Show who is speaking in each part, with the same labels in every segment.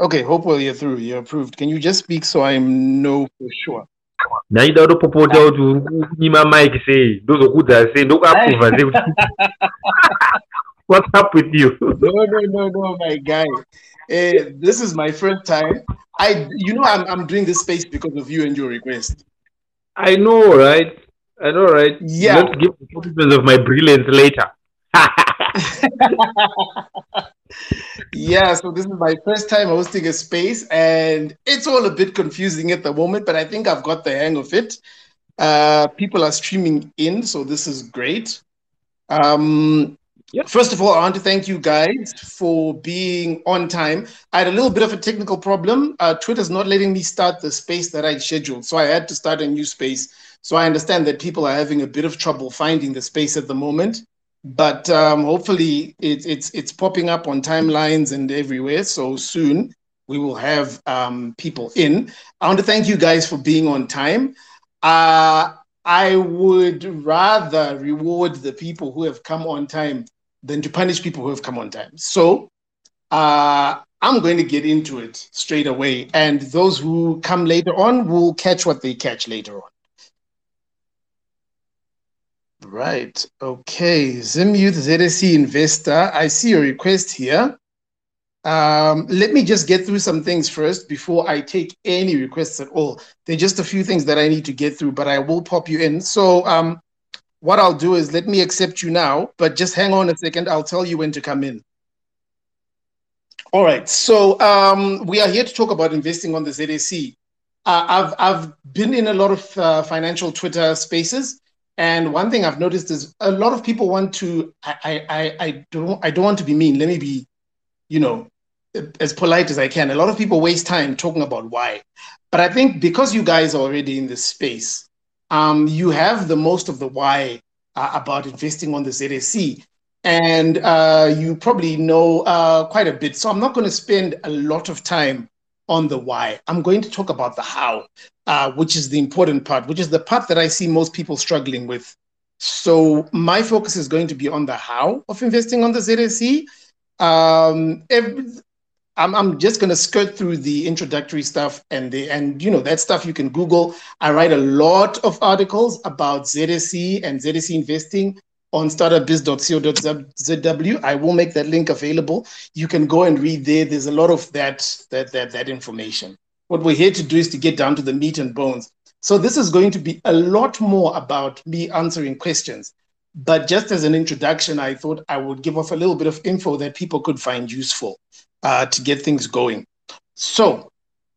Speaker 1: Okay, hopefully you're through. You're approved. Can you just speak so I know for sure?
Speaker 2: naida utopopota kuti uri kunyima mike sei ndozokudza sei ndokuapprova sei kuti what's up with you
Speaker 1: No, no, no, no, my guy. Uh, this is my first time. I, you know, I'm, I'm doing this space because of you and your request.
Speaker 2: i know right i know right
Speaker 1: Yeah.
Speaker 2: let's give the consequence of my brilliance later
Speaker 1: Yeah, so this is my first time hosting a space, and it's all a bit confusing at the moment, but I think I've got the hang of it. Uh, people are streaming in, so this is great. Um,
Speaker 2: Yep.
Speaker 1: First of all, I want to thank you guys for being on time. I had a little bit of a technical problem. Uh, Twitter's not letting me start the space that I scheduled, so I had to start a new space. So I understand that people are having a bit of trouble finding the space at the moment but um, hopefully it, it's it's popping up on timelines and everywhere. So soon we will have um, people in. I want to thank you guys for being on time. Uh, I would rather reward the people who have come on time than to punish people who have come on time. So uh, I'm going to get into it straight away, and those who come later on will catch what they catch later on. Right. Okay. Zim Youth ZSE Investor. I see your request here. Um, let me just get through some things first before I take any requests at all. There are just a few things that I need to get through, but I will pop you in. So, um, what I'll do is let me accept you now, but just hang on a second. I'll tell you when to come in. All right. So, um, we are here to talk about investing on the ZSE. Uh, I've I've been in a lot of uh, financial Twitter spaces. And one thing I've noticed is a lot of people want to. I, I, I, don't. I don't want to be mean. Let me be, you know, as polite as I can. A lot of people waste time talking about why, but I think because you guys are already in this space, um, you have the most of the why uh, about investing on the ZSE, and uh, you probably know uh, quite a bit. So I'm not going to spend a lot of time on the why. I'm going to talk about the how uh, which is the important part, which is the part that I see most people struggling with. So my focus is going to be on the how of investing on the ZSE. Um, every, I'm, I'm just going to skirt through the introductory stuff and the and you know that stuff you can Google. I write a lot of articles about ZSE and ZSE investing on startupbiz.co.zw. I will make that link available. You can go and read there. There's a lot of that that that that information. What we're here to do is to get down to the meat and bones. So this is going to be a lot more about me answering questions. But just as an introduction, I thought I would give off a little bit of info that people could find useful uh, to get things going. So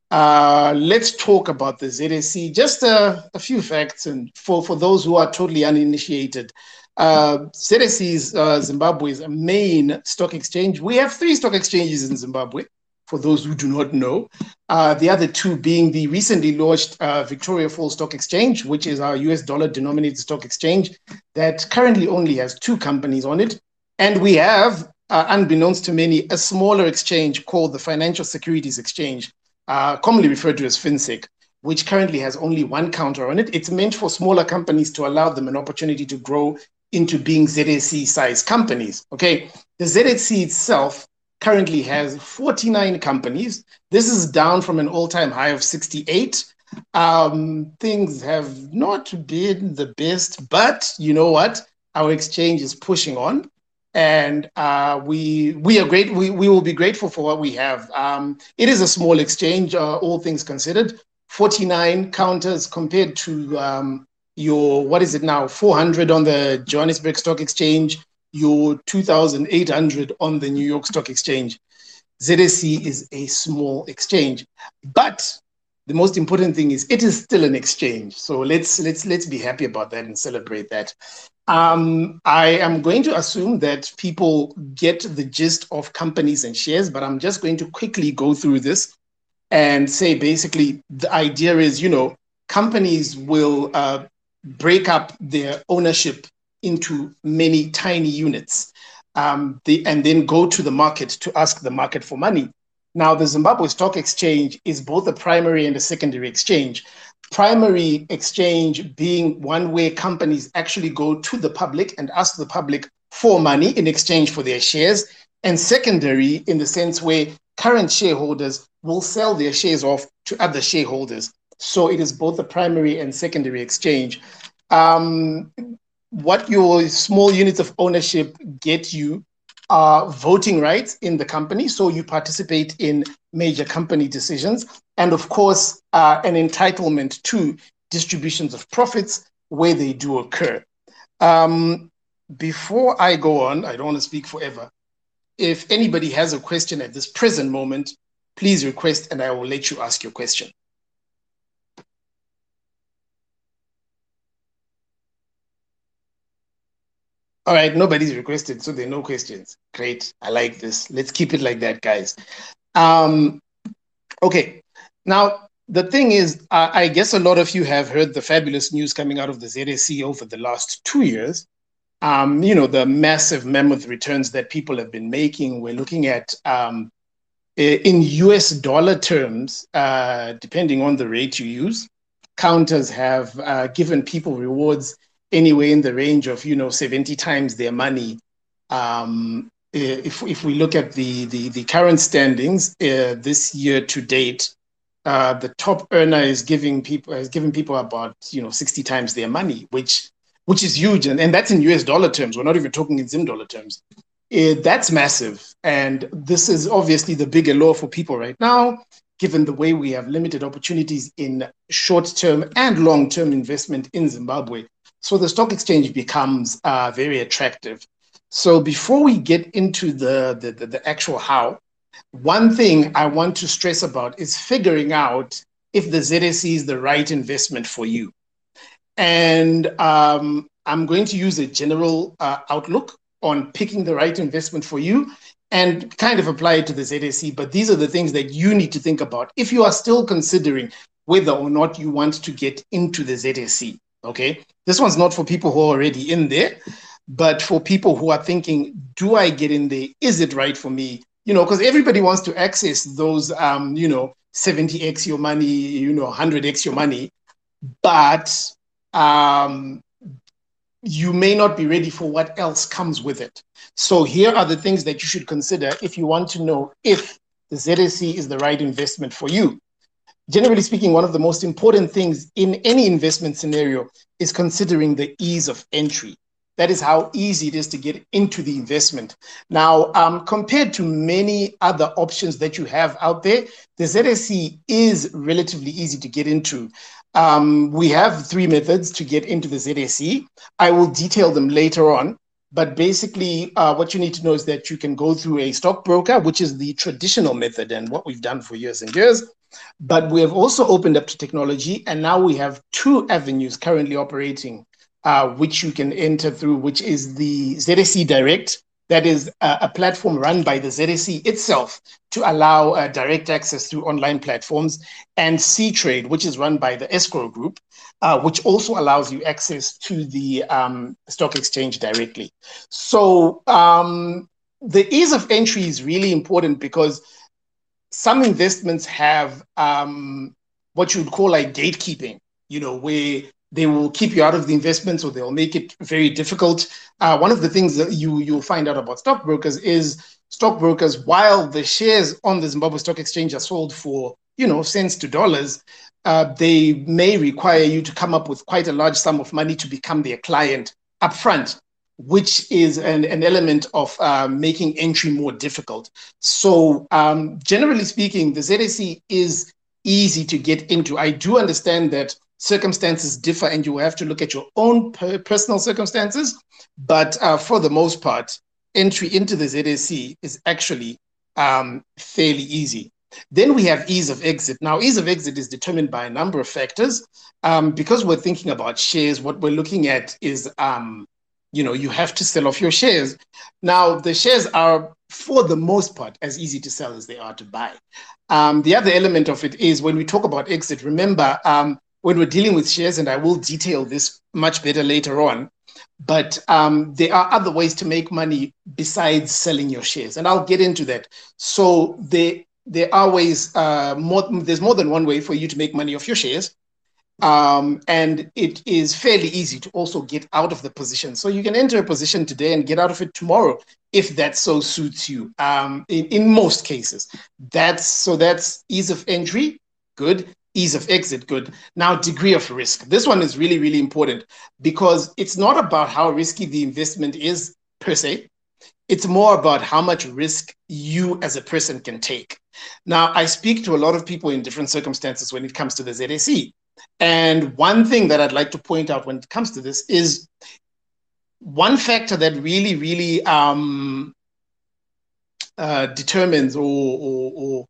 Speaker 1: uh, let's talk about the ZSE. Just a, a, few facts, and for, for those who are totally uninitiated, uh, ZSE is uh, Zimbabwe's main stock exchange. We have three stock exchanges in Zimbabwe for those who do not know. Uh, the other two being the recently launched uh, Victoria Falls Stock Exchange, which is our US dollar denominated stock exchange that currently only has two companies on it. And we have, uh, unbeknownst to many, a smaller exchange called the Financial Securities Exchange, uh, commonly referred to as FinSec, which currently has only one counter on it. It's meant for smaller companies to allow them an opportunity to grow into being ZSE size companies. Okay, the ZSE itself currently has 49 companies. This is down from an all time high of 68. Um, things have not been the best, but you know what? Our exchange is pushing on. And uh, we we are great. We, we will be grateful for what we have. Um, it is a small exchange, uh, all things considered. 49 counters compared to um, your what is it now? 400 on the Johannesburg Stock Exchange, your 2,800 on the New York Stock Exchange. ZSE is a small exchange, but the most important thing is it is still an exchange. So let's let's let's be happy about that and celebrate that. Um, I am going to assume that people get the gist of companies and shares, but I'm just going to quickly go through this and say basically the idea is, you know, companies will uh, break up their ownership into many tiny units um, the, and then go to the market to ask the market for money. Now, the Zimbabwe Stock Exchange is both a primary and a secondary exchange. Primary exchange being one where companies actually go to the public and ask the public for money in exchange for their shares, and secondary in the sense where current shareholders will sell their shares off to other shareholders. So it is both a primary and secondary exchange. Um, what your small units of ownership get you are voting rights in the company. So you participate in major company decisions. And of course, uh, an entitlement to distributions of profits where they do occur. Um, before I go on, I don't want to speak forever. If anybody has a question at this present moment, please request and I will let you ask your question. All right, nobody's requested, so there are no questions. Great, I like this. Let's keep it like that, guys. Um, okay, now the thing is, uh, I guess a lot of you have heard the fabulous news coming out of the ZSE over the last two years. Um, you know, the massive mammoth returns that people have been making. We're looking at, um, in US dollar terms, uh, depending on the rate you use, counters have uh, given people rewards anywhere in the range of you know 70 times their money. Um, if, if we look at the, the, the current standings uh, this year to date uh, the top earner is giving people is giving people about you know 60 times their money which which is huge. And, and that's in us dollar terms. We're not even talking in zim dollar terms. Uh, that's massive. And this is obviously the bigger law for people right now given the way we have limited opportunities in short term and long term investment in zimbabwe so the stock exchange becomes uh, very attractive. So before we get into the, the, the, the actual how, one thing I want to stress about is figuring out if the ZSE is the right investment for you. And um, I'm going to use a general uh, outlook on picking the right investment for you and kind of apply it to the ZSE. But these are the things that you need to think about if you are still considering whether or not you want to get into the ZSE. Okay. This one's not for people who are already in there, but for people who are thinking, do I get in there? Is it right for me? You know, because everybody wants to access those, um, you know, 70x your money, you know, 100x your money, but um, you may not be ready for what else comes with it. So here are the things that you should consider if you want to know if the ZSE is the right investment for you generally speaking, one of the most important things in any investment scenario is considering the ease of entry. That is how easy it is to get into the investment. Now, um, compared to many other options that you have out there, the ZSE is relatively easy to get into. Um, we have three methods to get into the ZSE. I will detail them later on. But basically, uh, what you need to know is that you can go through a stockbroker, which is the traditional method and what we've done for years and years. But we have also opened up to technology, and now we have two avenues currently operating, uh, which you can enter through, which is the ZSE Direct. That is a, a platform run by the ZSE itself to allow uh, direct access through online platforms, and C-Trade, which is run by the Escrow Group, uh, which also allows you access to the um, stock exchange directly. So um, the ease of entry is really important because some investments have um, what you would call like gatekeeping, you know, where they will keep you out of the investments or they'll make it very difficult. Uh, one of the things that you you'll find out about stockbrokers is stockbrokers, while the shares on the Zimbabwe Stock Exchange are sold for you know cents to dollars, uh, they may require you to come up with quite a large sum of money to become their client upfront which is an, an element of uh, making entry more difficult. So, um, generally speaking, the ZSE is easy to get into. I do understand that circumstances differ and you have to look at your own per personal circumstances, but uh, for the most part, entry into the ZSE is actually um, fairly easy. Then we have ease of exit. Now, ease of exit is determined by a number of factors. Um, because we're thinking about shares, what we're looking at is um, you know you have to sell off your shares. Now the shares are for the most part as easy to sell as they are to buy. Um, the other element of it is when we talk about exit remember um, when we're dealing with shares and i will detail this much better later on but um, there are other ways to make money besides selling your shares and i'll get into that. So there there are ways uh, more, there's more than one way for you to make money off your shares Um, and it is fairly easy to also get out of the position. So you can enter a position today and get out of it tomorrow if that so suits you. Um, in, in most cases, that's so that's ease of entry, good. Ease of exit, good. Now, degree of risk. This one is really, really important because it's not about how risky the investment is per se. It's more about how much risk you as a person can take. Now, I speak to a lot of people in different circumstances when it comes to the ZSE. And one thing that I'd like to point out when it comes to this is one factor that really, really um, uh, determines or, or,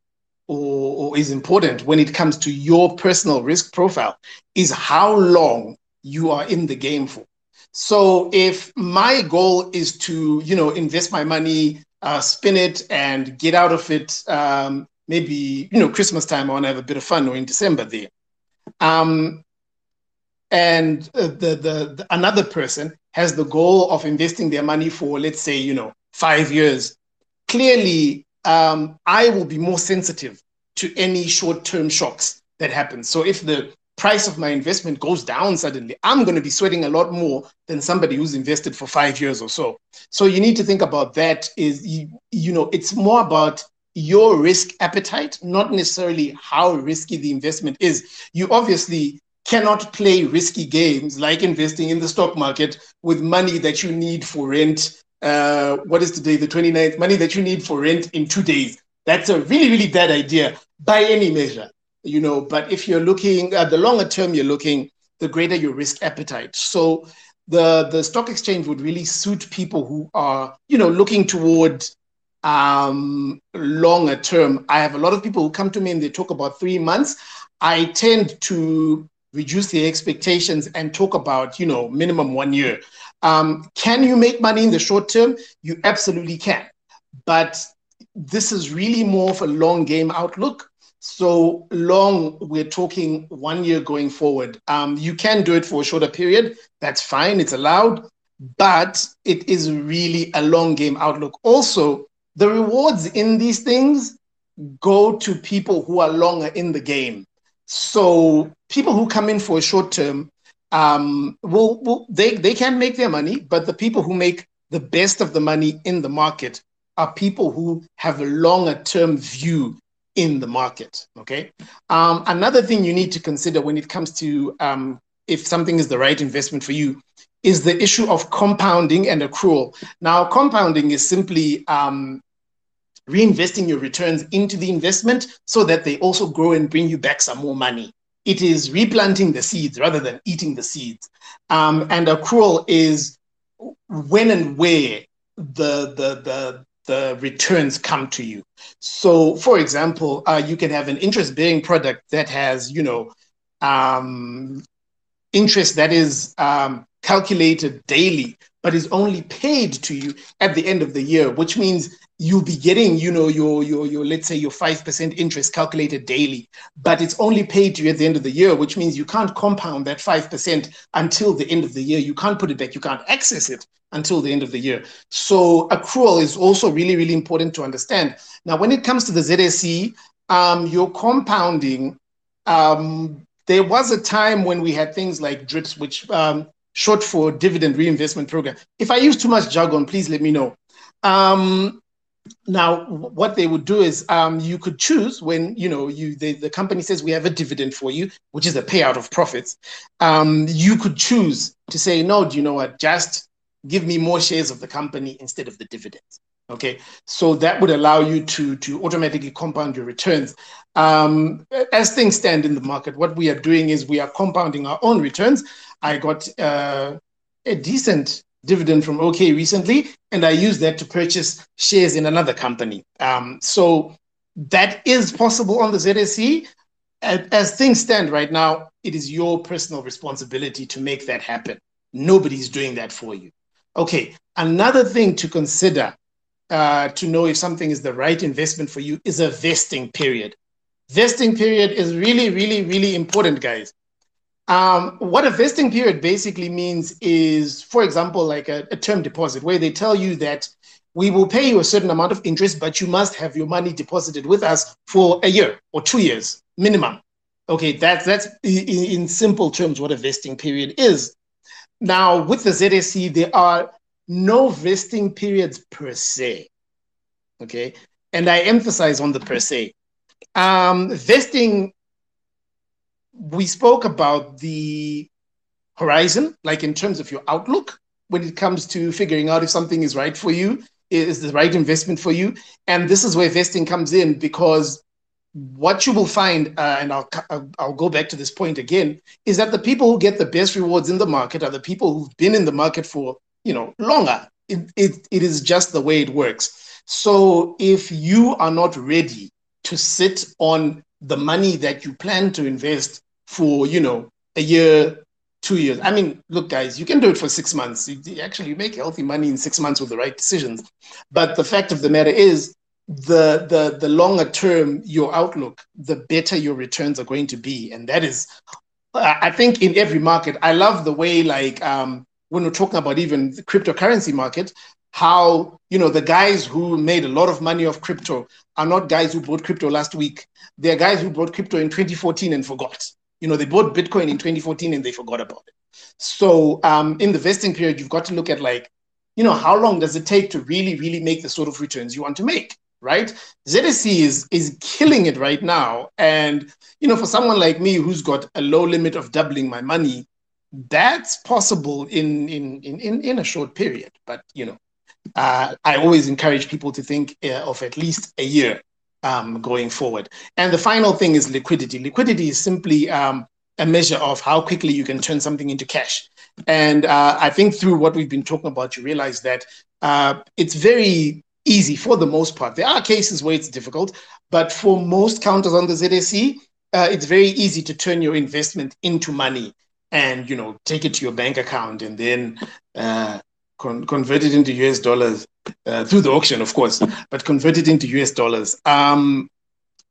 Speaker 1: or, or, is important when it comes to your personal risk profile is how long you are in the game for. So if my goal is to, you know, invest my money, uh, spin it, and get out of it, um, maybe you know Christmas time, I want to have a bit of fun, or in December there. Um, and the, the, the another person has the goal of investing their money for, let's say, you know, five years. Clearly, um, I will be more sensitive to any short-term shocks that happen. So if the price of my investment goes down suddenly, I'm going to be sweating a lot more than somebody who's invested for five years or so. So you need to think about that. Is you, you know, it's more about your risk appetite, not necessarily how risky the investment is. You obviously cannot play risky games like investing in the stock market with money that you need for rent. Uh, what is today, the 29th? Money that you need for rent in two days. That's a really, really bad idea by any measure, you know. But if you're looking at the longer term, you're looking, the greater your risk appetite. So the the stock exchange would really suit people who are, you know, looking toward um, longer term. I have a lot of people who come to me and they talk about three months. I tend to reduce the expectations and talk about, you know, minimum one year. Um, can you make money in the short term? You absolutely can. But this is really more of a long game outlook. So long, we're talking one year going forward. Um, you can do it for a shorter period. That's fine. It's allowed. But it is really a long game outlook. Also, the rewards in these things go to people who are longer in the game. So people who come in for a short term um, will, they they can make their money, but the people who make the best of the money in the market are people who have a longer term view in the market. Okay. Um, another thing you need to consider when it comes to um, if something is the right investment for you is the issue of compounding and accrual. Now, compounding is simply um, reinvesting your returns into the investment so that they also grow and bring you back some more money. It is replanting the seeds rather than eating the seeds. Um, and accrual is when and where the, the, the, the returns come to you. So, for example, uh, you can have an interest-bearing product that has, you know, um, interest that is um, calculated daily, but is only paid to you at the end of the year, which means you'll be getting, you know, your your your let's say your five percent interest calculated daily, but it's only paid to you at the end of the year, which means you can't compound that five percent until the end of the year. You can't put it back. You can't access it until the end of the year. So accrual is also really really important to understand. Now, when it comes to the ZSE, um, your compounding. Um, there was a time when we had things like drips, which um, short for dividend reinvestment program. If I use too much jargon, please let me know. Um, now, what they would do is um, you could choose when you know you the, the company says we have a dividend for you, which is a payout of profits. Um, you could choose to say no. Do you know what? Just give me more shares of the company instead of the dividends. Okay, so that would allow you to to automatically compound your returns. Um, as things stand in the market, what we are doing is we are compounding our own returns. I got uh, a decent dividend from OK recently, and I used that to purchase shares in another company. Um, so that is possible on the ZSE. As things stand right now, it is your personal responsibility to make that happen. Nobody's doing that for you. Okay, another thing to consider uh, to know if something is the right investment for you is a vesting period. Vesting period is really, really, really important, guys. Um, what a vesting period basically means is, for example, like a, a, term deposit, where they tell you that we will pay you a certain amount of interest, but you must have your money deposited with us for a year or two years minimum. Okay, that's that's in, in simple terms what a vesting period is. Now, with the ZSE, there are no vesting periods per se. Okay, and I emphasize on the per se. Um, vesting, we spoke about the horizon, like in terms of your outlook when it comes to figuring out if something is right for you, is the right investment for you. And this is where vesting comes in because what you will find, uh, and I'll, I'll go back to this point again, is that the people who get the best rewards in the market are the people who've been in the market for you know longer. It, it, it is just the way it works. So if you are not ready to sit on the money that you plan to invest for you know a year, two years. I mean, look, guys, you can do it for six months. You actually make healthy money in six months with the right decisions. But the fact of the matter is, the the the longer term your outlook, the better your returns are going to be, and that is, I think, in every market. I love the way like um, when we're talking about even the cryptocurrency market, how you know the guys who made a lot of money off crypto are not guys who bought crypto last week. They're guys who bought crypto in 2014 and forgot. You know, they bought Bitcoin in 2014 and they forgot about it. So um, in the vesting period, you've got to look at like, you know, how long does it take to really, really make the sort of returns you want to make? right? ZSE is is killing it right now, and you know, for someone like me who's got a low limit of doubling my money, that's possible in in in in a short period. But you know, uh, I always encourage people to think uh, of at least a year um, going forward. And the final thing is liquidity. Liquidity is simply um, a measure of how quickly you can turn something into cash. And uh, I think through what we've been talking about, you realize that uh, it's very easy for the most part. There are cases where it's difficult, but for most counters on the ZSE, uh, it's very easy to turn your investment into money and you know take it to your bank account and then uh, con- convert it into US dollars uh, through the auction, of course, but convert it into US dollars. Um,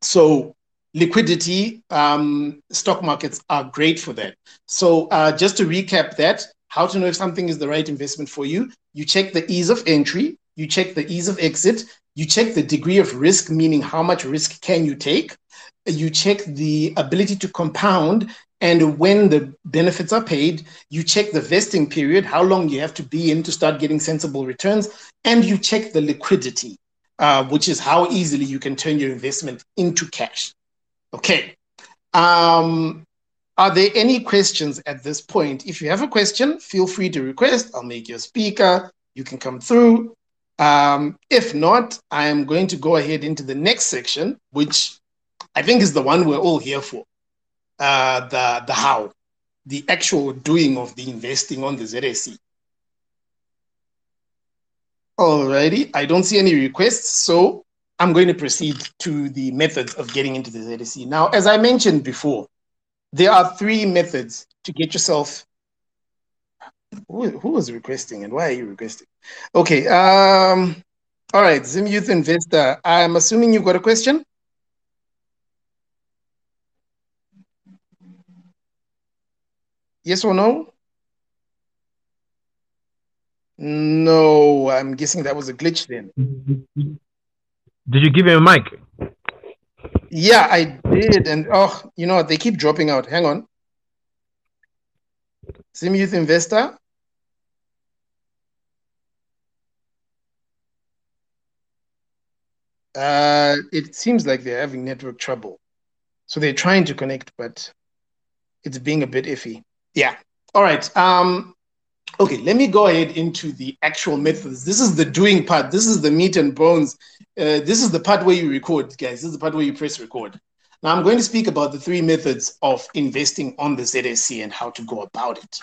Speaker 1: so liquidity, um, stock markets are great for that. So uh, just to recap that, how to know if something is the right investment for you, you check the ease of entry, you check the ease of exit, you check the degree of risk, meaning how much risk can you take, you check the ability to compound, and when the benefits are paid, you check the vesting period, how long you have to be in to start getting sensible returns, and you check the liquidity, uh, which is how easily you can turn your investment into cash. Okay. Um, are there any questions at this point? If you have a question, feel free to request. I'll make you a speaker. You can come through. Um, if not, I am going to go ahead into the next section, which I think is the one we're all here for. Uh, the the how, the actual doing of the investing on the ZSE. Alrighty, I don't see any requests, so I'm going to proceed to the methods of getting into the ZSE. Now, as I mentioned before, there are three methods to get yourself who, who was requesting and why are you requesting? Okay. Um, all right, Zim Youth Investor. I'm assuming you've got a question. Yes or no? No, I'm guessing that was a glitch then.
Speaker 2: Did you give him a mic?
Speaker 1: Yeah, I did. And oh, you know what? They keep dropping out. Hang on. Zim Youth Investor. Uh, it seems like they're having network trouble. So they're trying to connect, but it's being a bit iffy. Yeah. All right. Um, okay, let me go ahead into the actual methods. This is the doing part. This is the meat and bones. Uh, this is the part where you record, guys. This is the part where you press record. Now I'm going to speak about the three methods of investing on the ZSE and how to go about it.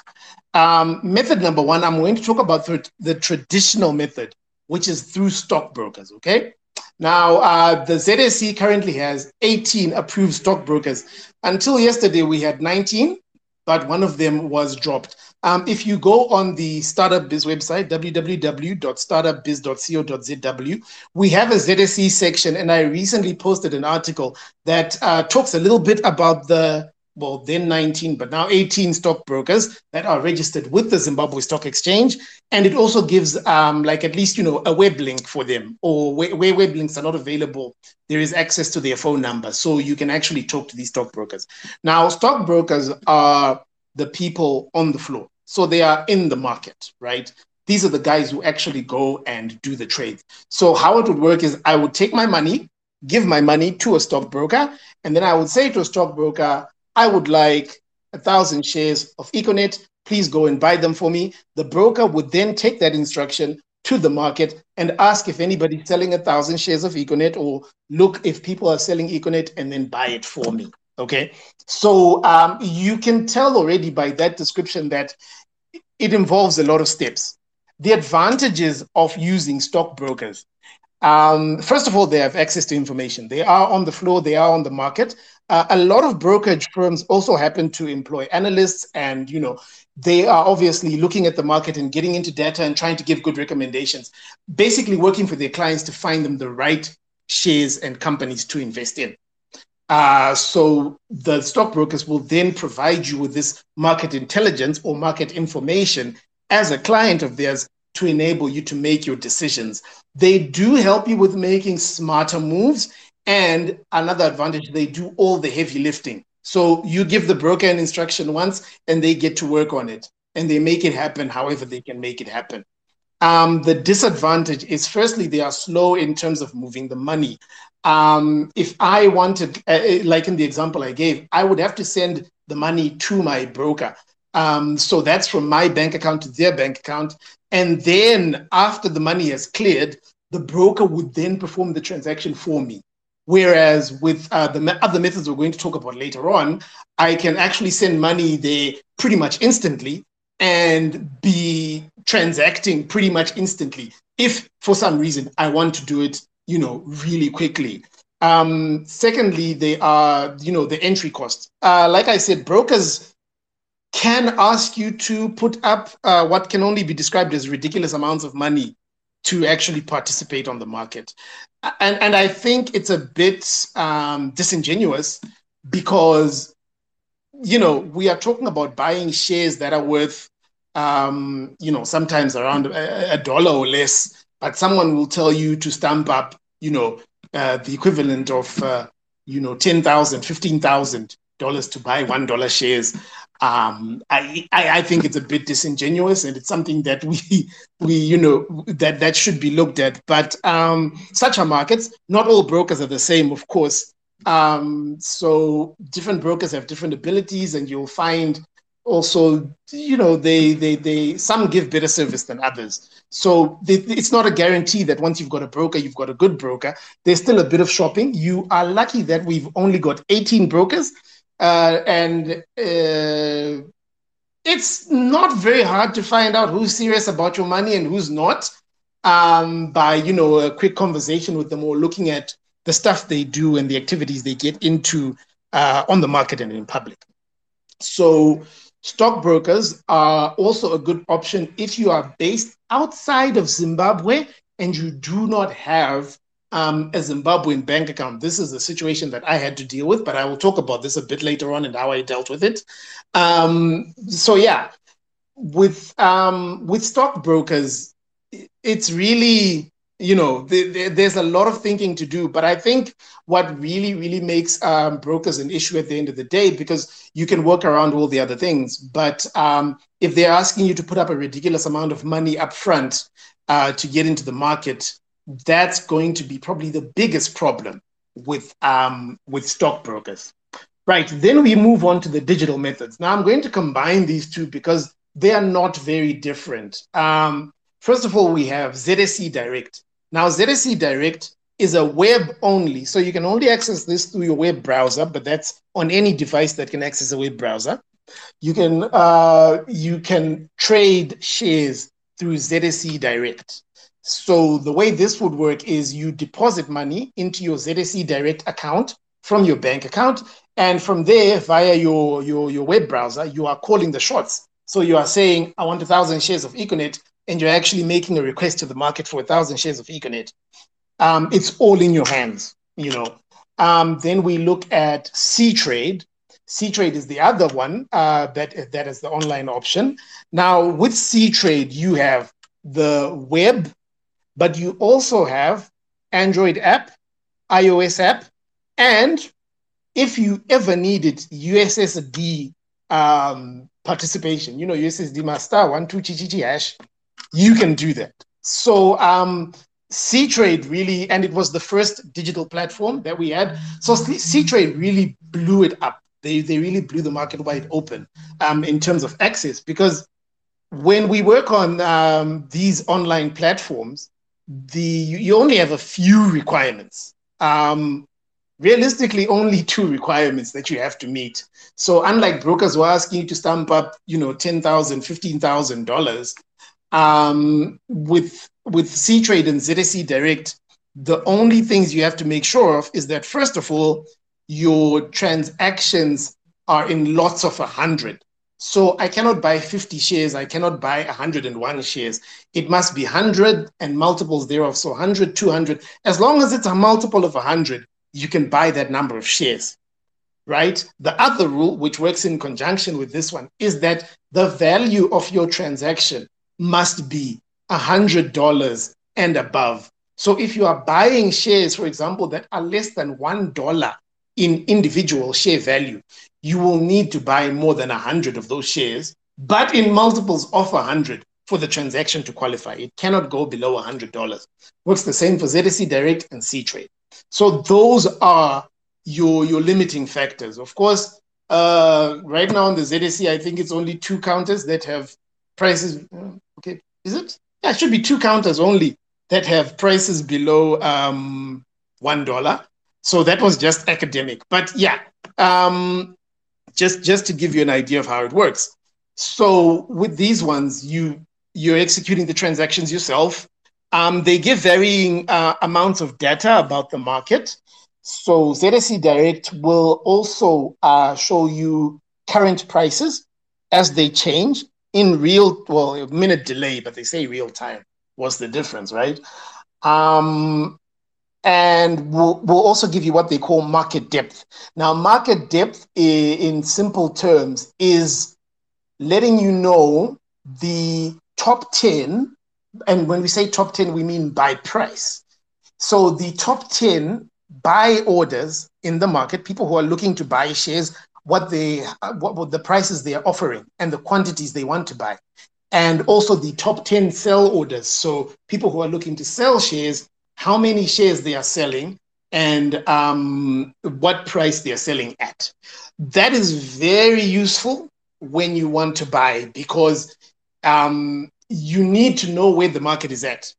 Speaker 1: Um, method number one, I'm going to talk about the, the traditional method, which is through stockbrokers. Okay. Now, uh, the ZSE currently has 18 approved stockbrokers. Until yesterday, we had 19, but one of them was dropped. Um, if you go on the Startup Biz website, www.startupbiz.co.zw, we have a ZSE section, and I recently posted an article that uh, talks a little bit about the well, then 19, but now 18 stockbrokers that are registered with the Zimbabwe Stock Exchange. And it also gives, um, like, at least, you know, a web link for them, or where, where web links are not available, there is access to their phone number. So you can actually talk to these stockbrokers. Now, stockbrokers are the people on the floor. So they are in the market, right? These are the guys who actually go and do the trades. So how it would work is I would take my money, give my money to a stockbroker, and then I would say to a stockbroker, I would like a thousand shares of Econet. Please go and buy them for me. The broker would then take that instruction to the market and ask if anybody's selling a thousand shares of Econet or look if people are selling Econet and then buy it for me. Okay. So um, you can tell already by that description that it involves a lot of steps. The advantages of using stockbrokers um, first of all, they have access to information. They are on the floor, they are on the market. Uh, a lot of brokerage firms also happen to employ analysts, and you know they are obviously looking at the market and getting into data and trying to give good recommendations. Basically, working for their clients to find them the right shares and companies to invest in. Uh, so the stockbrokers will then provide you with this market intelligence or market information as a client of theirs to enable you to make your decisions. They do help you with making smarter moves. And another advantage, they do all the heavy lifting. So you give the broker an instruction once and they get to work on it and they make it happen however they can make it happen. Um, the disadvantage is firstly, they are slow in terms of moving the money. Um, if I wanted, uh, uh like in the example I gave, I would have to send the money to my broker. Um, so that's from my bank account to their bank account. And then after the money has cleared, the broker would then perform the transaction for me. Whereas with uh, the other methods we're going to talk about later on, I can actually send money there pretty much instantly and be transacting pretty much instantly. If for some reason I want to do it, you know, really quickly. Um, secondly, they are, you know, the entry cost. Uh, like I said, brokers can ask you to put up uh, what can only be described as ridiculous amounts of money to actually participate on the market. And, and I think it's a bit um, disingenuous because, you know, we are talking about buying shares that are worth, um, you know, sometimes around a, a, dollar or less, but someone will tell you to stamp up, you know, uh, the equivalent of, uh, you know, 10,000, 15,000 dollars to buy one dollar shares um, I, I, think it's a bit disingenuous, and it's something that we we you know that that should be looked at. But um, such are markets. Not all brokers are the same, of course. Um, so different brokers have different abilities, and you'll find also you know they they they some give better service than others so they, it's not a guarantee that once you've got a broker you've got a good broker there's still a bit of shopping you are lucky that we've only got 18 brokers and uh, it's not very hard to find out who's serious about your money and who's not um, by you know a quick conversation with them or looking at the stuff they do and the activities they get into uh, on the market and in public. So stockbrokers are also a good option if you are based outside of Zimbabwe and you do not have um, a Zimbabwean bank account. This is a situation that I had to deal with, but I will talk about this a bit later on and how I dealt with it. Um, so yeah, with um, with stockbrokers, it's really you know the, the, there's a lot of thinking to do. But I think what really really makes um, brokers an issue at the end of the day because you can work around all the other things, but um, if they're asking you to put up a ridiculous amount of money up front uh, to get into the market that's going to be probably the biggest problem with um, with stockbrokers. Right. Then we move on to the digital methods. Now I'm going to combine these two because they are not very different. Um, first of all, we have ZSE Direct. Now ZSE Direct is a web only, so you can only access this through your web browser, but that's on any device that can access a web browser. You can uh, you can trade shares through ZSE Direct. So the way this would work is you deposit money into your ZSE Direct account from your bank account, and from there, via your, your, your web browser, you are calling the shots. So you are saying, I want a thousand shares of Econet, and you're actually making a request to the market for a thousand shares of Econet. Um, it's all in your hands, you know. Um, then we look at C Trade. C Trade is the other one uh, that that is the online option. Now with C Trade, you have the web, but you also have Android app, iOS app, and if you ever needed USSD um, participation, you know, USSD master one two chi hash, you can do that. So um, Ctrade really, and it was the first digital platform that we had. So Ctrade really blew it up. They, they really blew the market wide open um, in terms of access because when we work on um, these online platforms, the you only have a few requirements. Um, realistically, only two requirements that you have to meet. So unlike brokers who are asking you to stamp up, you know, ten thousand, fifteen thousand dollars, um, with with trade and ZSE Direct, the only things you have to make sure of is that first of all, your transactions are in lots of a hundred. So I cannot buy 50 shares. I cannot buy 101 shares. It must be 100 and multiples thereof. So 100, 200. As long as it's a multiple of 100, you can buy that number of shares, right? The other rule, which works in conjunction with this one, is that the value of your transaction must be $100 and above. So if you are buying shares, for example, that are less than $1 in individual share value, you will need to buy more than 100 of those shares, but in multiples of 100 for the transaction to qualify. It cannot go below $100. Works the same for ZSE Direct and C Trade. So those are your, your limiting factors. Of course, uh, right now on the ZSE, I think it's only two counters that have prices. Uh, okay, is it? Yeah, it should be two counters only that have prices below um, one dollar. So that was just academic, but yeah, um, just just to give you an idea of how it works. So with these ones, you you're executing the transactions yourself. Um, they give varying uh, amounts of data about the market. So ZSE Direct will also uh, show you current prices as they change in real, well, a minute delay, but they say real time. What's the difference, right? Um, and we'll, we'll also give you what they call market depth. Now, market depth, in simple terms, is letting you know the top 10 and when we say top 10, we mean by price. So the top 10 buy orders in the market, people who are looking to buy shares, what they what, what the prices they are offering and the quantities they want to buy. And also the top 10 sell orders. So people who are looking to sell shares, how many shares they are selling and um, what price they are selling at. That is very useful when you want to buy because um, you need to know where the market is at.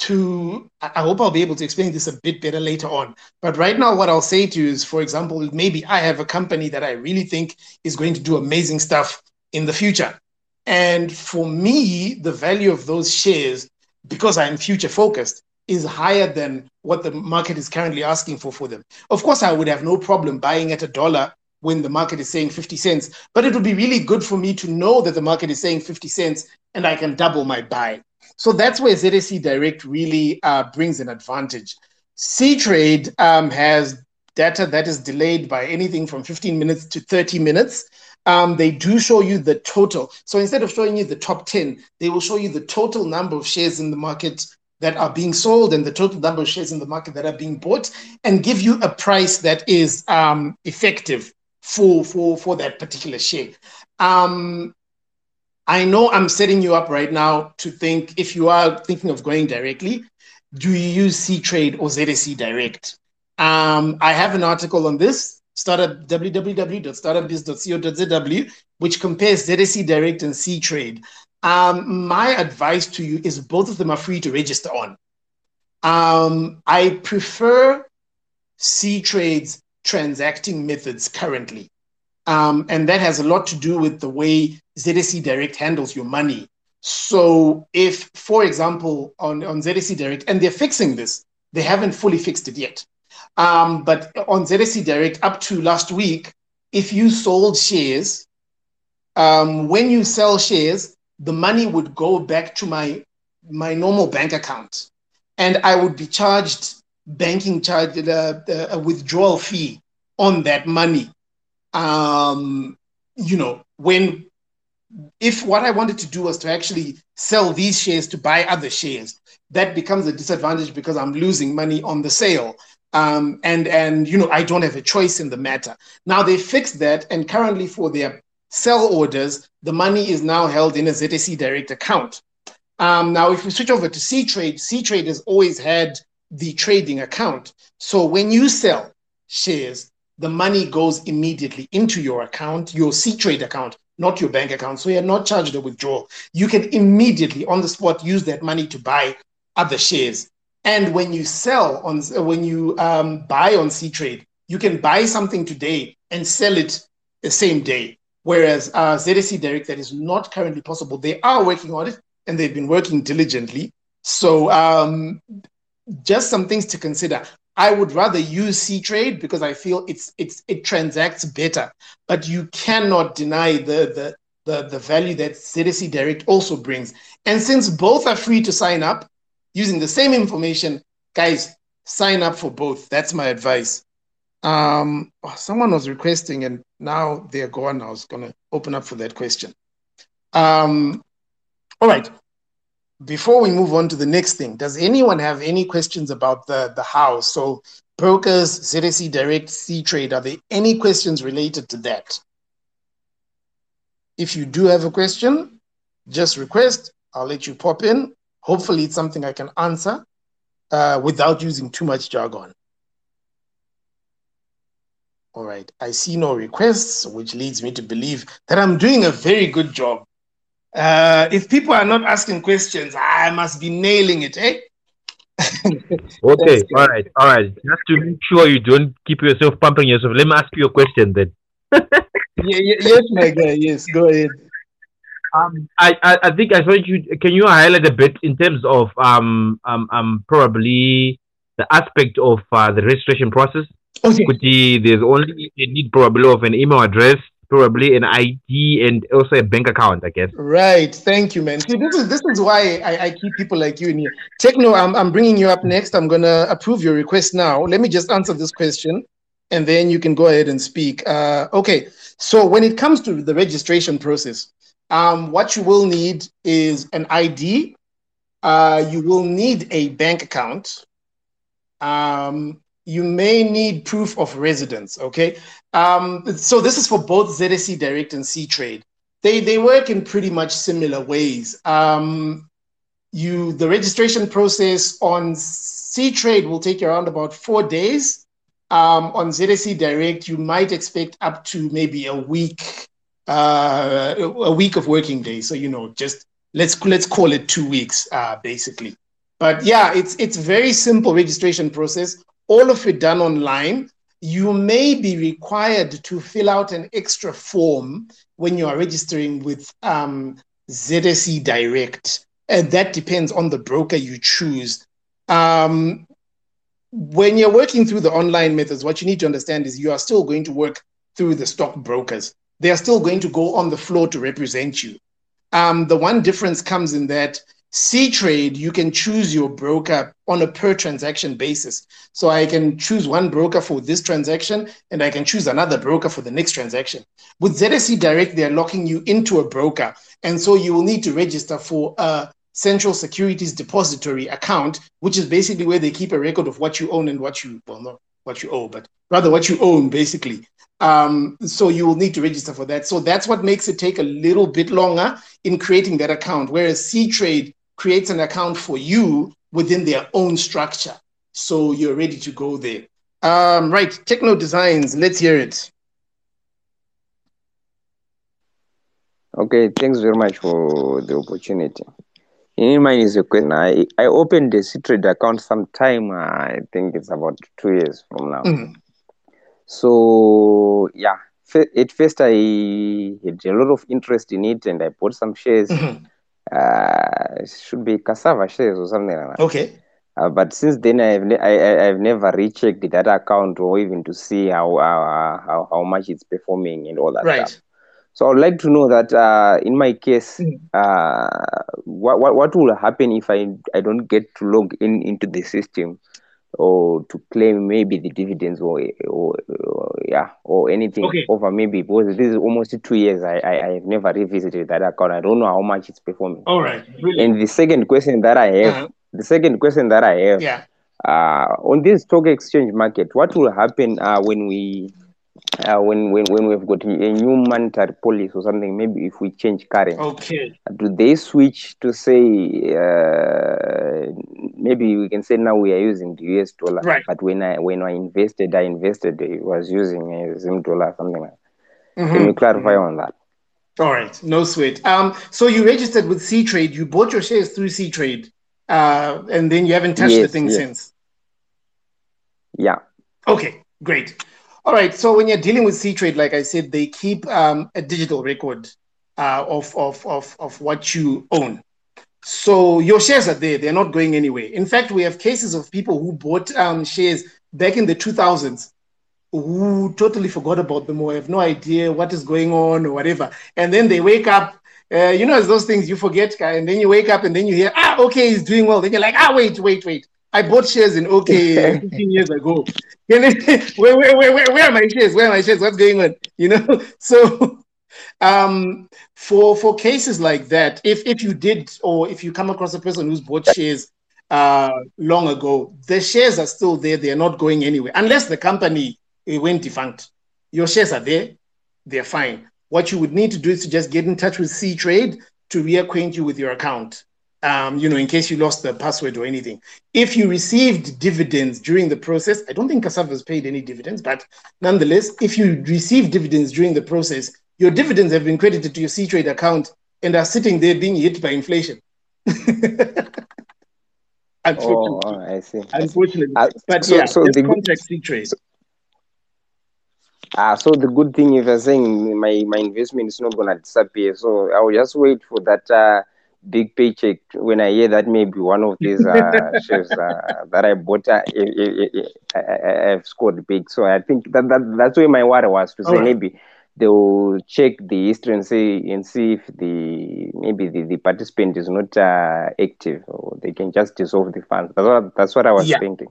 Speaker 1: To, I hope I'll be able to explain this a bit better later on. But right now, what I'll say to you is, for example, maybe I have a company that I really think is going to do amazing stuff in the future. And for me, the value of those shares, because I'm future focused, is higher than what the market is currently asking for for them. Of course, I would have no problem buying at a dollar when the market is saying 50 cents. But it would be really good for me to know that the market is saying 50 cents and I can double my buy. So that's where ZSE Direct really uh, brings an advantage. Ctrade um, has data that is delayed by anything from 15 minutes to 30 minutes. Um, they do show you the total. So instead of showing you the top 10, they will show you the total number of shares in the market that are being sold and the total number of shares in the market that are being bought and give you a price that is um, effective for for for that particular share. Um, I know I'm setting you up right now to think if you are thinking of going directly, do you use C Trade or ZSE Direct? Um, I have an article on this, startup www.startupbiz.co.zw, which compares ZSE Direct and Ctrade. Um, my advice to you is both of them are free to register on. Um, I prefer C Trade's transacting methods currently. Um, and that has a lot to do with the way ZSE Direct handles your money. So, if, for example, on, on ZSE Direct, and they're fixing this, they haven't fully fixed it yet. Um, but on ZSE Direct, up to last week, if you sold shares, um, when you sell shares, the money would go back to my my normal bank account, and I would be charged banking charge, the, the a withdrawal fee on that money um, you know, when if what I wanted to do was to actually sell these shares to buy other shares, that becomes a disadvantage because I'm losing money on the sale. Um, and and you know I don't have a choice in the matter. Now they fixed that, and currently for their sell orders, the money is now held in a ZSE Direct account. Um, now, if we switch over to Ctrade, C Trade has always had the trading account. So when you sell shares, the money goes immediately into your account, your Ctrade account, not your bank account. So you're not charged a withdrawal. You can immediately on the spot use that money to buy other shares. And when you sell on, when you um, buy on Ctrade, you can buy something today and sell it the same day. Whereas uh, ZSE Direct, that is not currently possible. They are working on it and they've been working diligently. So um, just some things to consider. I would rather use Ctrade because I feel it's it's it transacts better. But you cannot deny the the the, the value that ZSE Direct also brings. And since both are free to sign up using the same information, guys, sign up for both. That's my advice. Um, oh, someone was requesting, and now they're gone. I was gonna open up for that question. Um, all right before we move on to the next thing, does anyone have any questions about the, the house? So brokers, ZSE Direct, Ctrade, are there any questions related to that? If you do have a question, just request. I'll let you pop in. Hopefully it's something I can answer uh, without using too much jargon. All right, I see no requests, which leads me to believe that I'm doing a very good job uh, if people are not asking questions, I must be nailing it, eh?
Speaker 2: okay, all right, all right. Just to make sure you don't keep yourself pumping yourself, let me ask you a question then.
Speaker 1: yeah, yes, my guy. Yes, go ahead.
Speaker 2: Um, I, I, I think I thought you can you highlight a bit in terms of um um um probably the aspect of uh, the registration process. Okay. Could be, there's only a need probably of an email address probably an ID and also a bank account, I guess.
Speaker 1: Right. Thank you, man. See, this is this is why I, I keep people like you in here. Techno, I'm I'm bringing you up next. I'm gonna approve your request now. Let me just answer this question, and then you can go ahead and speak. Uh, okay. So when it comes to the registration process, um, what you will need is an ID. Uh, you will need a bank account. Um, you may need proof of residence. Okay. Um, so this is for both ZSE Direct and Ctrade. They they work in pretty much similar ways. Um, you the registration process on C Trade will take around about four days. Um, on ZSE Direct, you might expect up to maybe a week, uh, a week of working days. So you know, just let's let's call it two weeks, uh, basically. But yeah, it's it's very simple registration process all of it done online. You may be required to fill out an extra form when you are registering with um, ZSE Direct. And that depends on the broker you choose. Um, when you're working through the online methods, what you need to understand is you are still going to work through the stock brokers. They are still going to go on the floor to represent you. Um, the one difference comes in that C trade, you can choose your broker on a per transaction basis. So I can choose one broker for this transaction and I can choose another broker for the next transaction. With ZSE Direct, they're locking you into a broker. And so you will need to register for a central securities depository account, which is basically where they keep a record of what you own and what you, well, not what you owe, but rather what you own, basically. Um, so you will need to register for that. So that's what makes it take a little bit longer in creating that account. Whereas C Trade creates an account for you within their own structure. So you're ready to go there. Um, right, Techno Designs, let's hear it.
Speaker 3: Okay, thanks very much for the opportunity. In mind is a question. I, I opened the Trade account sometime, uh, I think it's about two years from now. Mm-hmm. So, yeah, at first I had a lot of interest in it and I bought some shares. Mm-hmm uh, should be cassava shares or something like that.
Speaker 1: Okay.
Speaker 3: Uh, but since then, I've ne- I, I've never rechecked that account or even to see how uh, how how much it's performing and all that right. stuff. So I'd like to know that uh, in my case, mm. uh, what, what what will happen if I I don't get to log in into the system? Or to claim maybe the dividends or, or, or yeah or anything okay. over maybe because this is almost two years I, I I have never revisited that account. I don't know how much it's performing.
Speaker 1: All right.
Speaker 3: And the second question that I have, uh-huh. the second question that I have,
Speaker 1: yeah.
Speaker 3: Uh, on this stock exchange market, what will happen uh, when we uh, when when when we've got a new monetary policy or something, maybe if we change currency,
Speaker 1: okay,
Speaker 3: do they switch to say uh, maybe we can say now we are using the US dollar,
Speaker 1: right?
Speaker 3: But when I when I invested, I invested it was using a Zim dollar, something like. That. Mm-hmm. Can you clarify mm-hmm. on that?
Speaker 1: All right, no sweat. Um, so you registered with C Trade. You bought your shares through Ctrade, uh, and then you haven't touched yes, the thing yes. since.
Speaker 3: Yeah.
Speaker 1: Okay, great. All right. So when you're dealing with C Trade, like I said, they keep um, a digital record uh, of, of, of, of what you own. So your shares are there. They're not going anywhere. In fact, we have cases of people who bought um, shares back in the 2000s who totally forgot about them or have no idea what is going on or whatever. And then they wake up, uh, you know, as those things you forget, and then you wake up and then you hear, ah, okay, he's doing well. Then you're like, ah, wait, wait, wait. I bought shares in OK 15 years ago. where, where, where, where, where are my shares? Where are my shares? What's going on? You know, so um, for for cases like that, if if you did or if you come across a person who's bought shares uh, long ago, the shares are still there. They are not going anywhere unless the company went defunct. Your shares are there. They're fine. What you would need to do is to just get in touch with C Trade to reacquaint you with your account um, you know, in case you lost the password or anything. If you received dividends during the process, I don't think Cassava has paid any dividends, but nonetheless, if you receive dividends during the process, your dividends have been credited to your Ctrade account and are sitting there being hit by inflation.
Speaker 3: Unfortunately. Oh, I see.
Speaker 1: Unfortunately. Uh, but so, yeah, so the Ctrade. So,
Speaker 3: uh, so the good thing if you're saying my, my investment is not gonna disappear, so I will just wait for that uh, big paycheck when I hear that maybe one of these uh, shares uh, that I bought uh, I, I, have scored big. So I think that, that that's where my worry was to say right. maybe they'll check the history and see and see if the maybe the, the participant is not uh, active or they can just dissolve the funds. That's what, that's what I was yeah. thinking.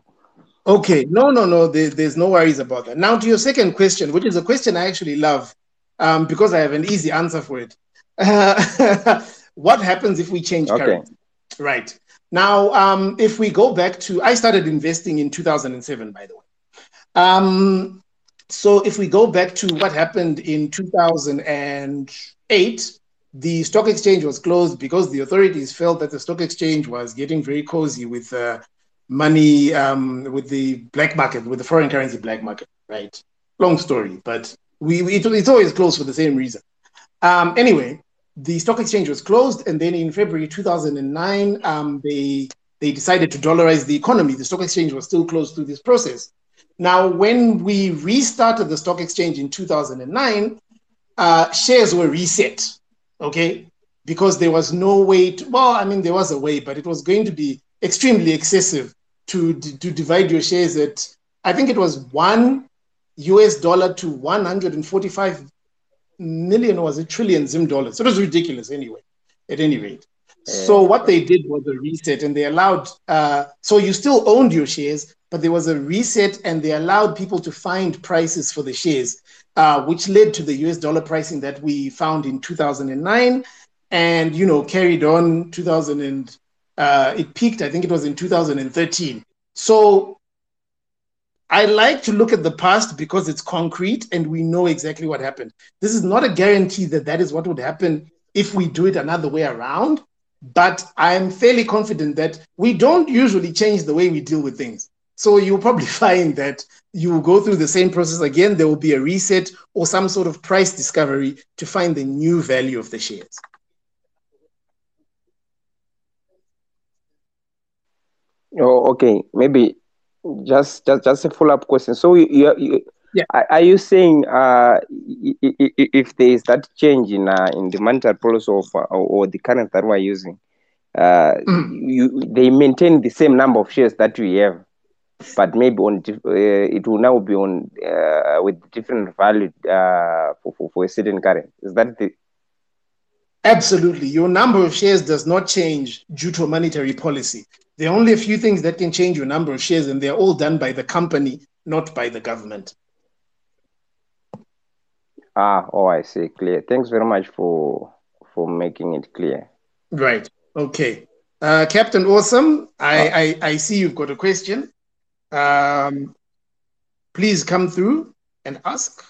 Speaker 1: Okay, no, no, no. There, there's no worries about that. Now to your second question, which is a question I actually love um, because I have an easy answer for it. what happens if we change okay. currency? Right. Now, um, if we go back to, I started investing in 2007, by the way. Um, so if we go back to what happened in 2008, the stock exchange was closed because the authorities felt that the stock exchange was getting very cozy with uh, money, um, with the black market, with the foreign currency black market, right? Long story, but we, we it, it's always closed for the same reason. Um, anyway, the stock exchange was closed, and then in February 2009, um, they they decided to dollarize the economy. The stock exchange was still closed through this process. Now, when we restarted the stock exchange in 2009, uh, shares were reset, okay, because there was no way to. Well, I mean, there was a way, but it was going to be extremely excessive to to divide your shares at. I think it was one US dollar to 145 million was a trillion Zim dollars. So it was ridiculous anyway, at any rate. So what they did was a reset and they allowed, uh, so you still owned your shares, but there was a reset and they allowed people to find prices for the shares, uh, which led to the US dollar pricing that we found in 2009 and, you know, carried on 2000 and uh, it peaked, I think it was in 2013. So I like to look at the past because it's concrete and we know exactly what happened. This is not a guarantee that that is what would happen if we do it another way around, but I'm fairly confident that we don't usually change the way we deal with things. So you'll probably find that you will go through the same process again. There will be a reset or some sort of price discovery to find the new value of the shares.
Speaker 3: Oh, okay. Maybe just just just a follow up question. So you, you, yeah. are you saying uh, if there is that change in uh, in the monetary policy of uh, or the current that we're using, uh, mm. you they maintain the same number of shares that we have, but maybe on uh, it will now be on uh, with different value for, for, for a certain currency. Is that the
Speaker 1: Absolutely. Your number of shares does not change due to monetary policy. There are only a few things that can change your number of shares, and they're all done by the company, not by the government.
Speaker 3: Ah, oh, I see. Clear. Thanks very much for for making it clear.
Speaker 1: Right. Okay. Uh, Captain Awesome, I, oh. I, I see you've got a question. Um, please come through and ask.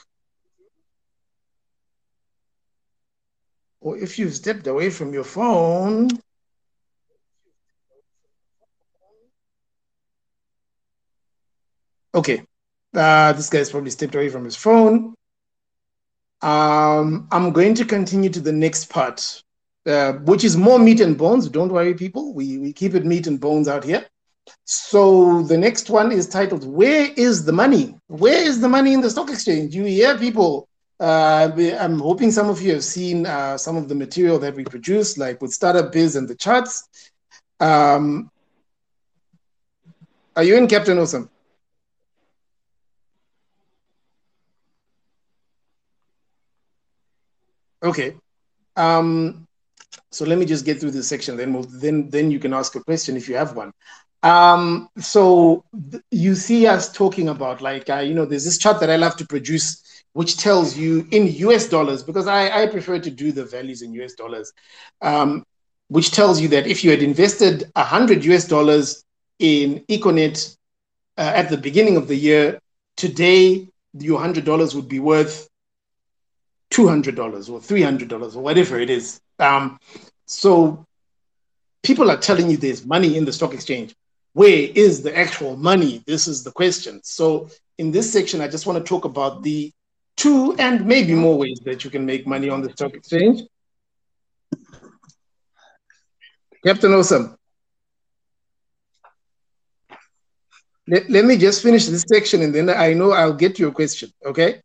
Speaker 1: Or if you've stepped away from your phone, okay, uh, this guy's probably stepped away from his phone. Um, I'm going to continue to the next part, uh, which is more meat and bones. Don't worry, people. We, we keep it meat and bones out here. So the next one is titled, Where is the Money? Where is the money in the stock exchange? You hear people uh, I'm hoping some of you have seen uh, some of the material that we produce, like with Startup Biz and the charts. Um, are you in, Captain Awesome? Okay. Um, so let me just get through this section, then we'll, then then you can ask a question if you have one. Um, so you see us talking about like uh, you know, there's this chart that I love to produce which tells you in US dollars, because I, I prefer to do the values in US dollars, um, which tells you that if you had invested 100 US dollars in Econet uh, at the beginning of the year, today your $100 would be worth $200 or $300 or whatever it is. Um, so people are telling you there's money in the stock exchange. Where is the actual money? This is the question. So in this section, I just want to talk about the two and maybe more ways that you can make money on the stock exchange. Captain Awesome. Let, let me just finish this section and then I know I'll get your question, okay?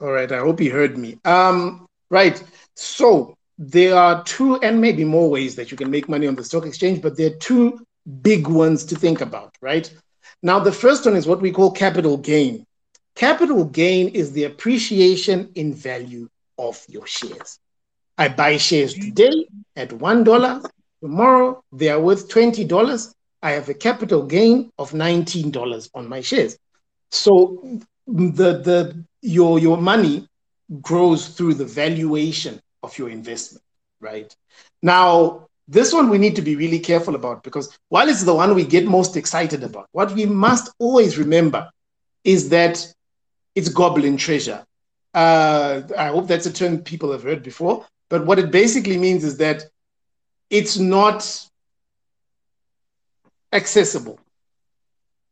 Speaker 1: All right, I hope you heard me. Um, right, so there are two and maybe more ways that you can make money on the stock exchange, but there are two big ones to think about, right? Now, the first one is what we call capital gain. Capital gain is the appreciation in value of your shares. I buy shares today at $1. Tomorrow, they are worth $20. I have a capital gain of $19 on my shares. So the, the, your, your money grows through the valuation of your investment, right? Now, this one we need to be really careful about because while it's the one we get most excited about, what we must always remember is that it's goblin treasure. Uh, I hope that's a term people have heard before, but what it basically means is that it's not accessible.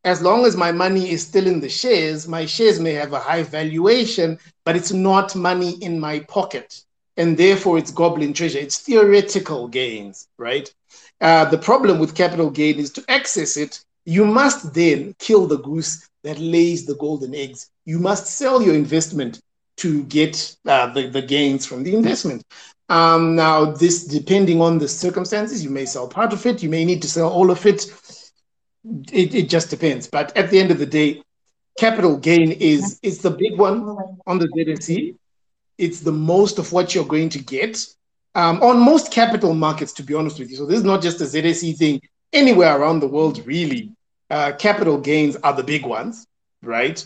Speaker 1: As long as my money is still in the shares, my shares may have a high valuation, but it's not money in my pocket and therefore it's goblin treasure. It's theoretical gains, right? Uh, the problem with capital gain is to access it, you must then kill the goose that lays the golden eggs. You must sell your investment to get uh, the, the gains from the investment. Um, now, this, depending on the circumstances, you may sell part of it, you may need to sell all of it. It, it just depends. But at the end of the day, capital gain is, is the big one on the ZSE it's the most of what you're going to get um, on most capital markets, to be honest with you. So this is not just a ZSE thing. Anywhere around the world, really, uh, capital gains are the big ones, right?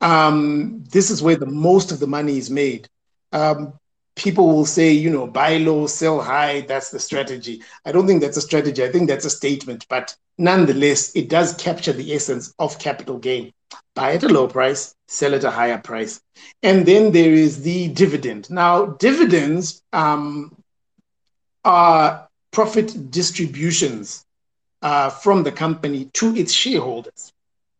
Speaker 1: Um, this is where the most of the money is made. Um, people will say, you know, buy low, sell high. That's the strategy. I don't think that's a strategy. I think that's a statement. But nonetheless, it does capture the essence of capital gain buy at a low price, sell at a higher price. And then there is the dividend. Now, dividends um, are profit distributions uh, from the company to its shareholders.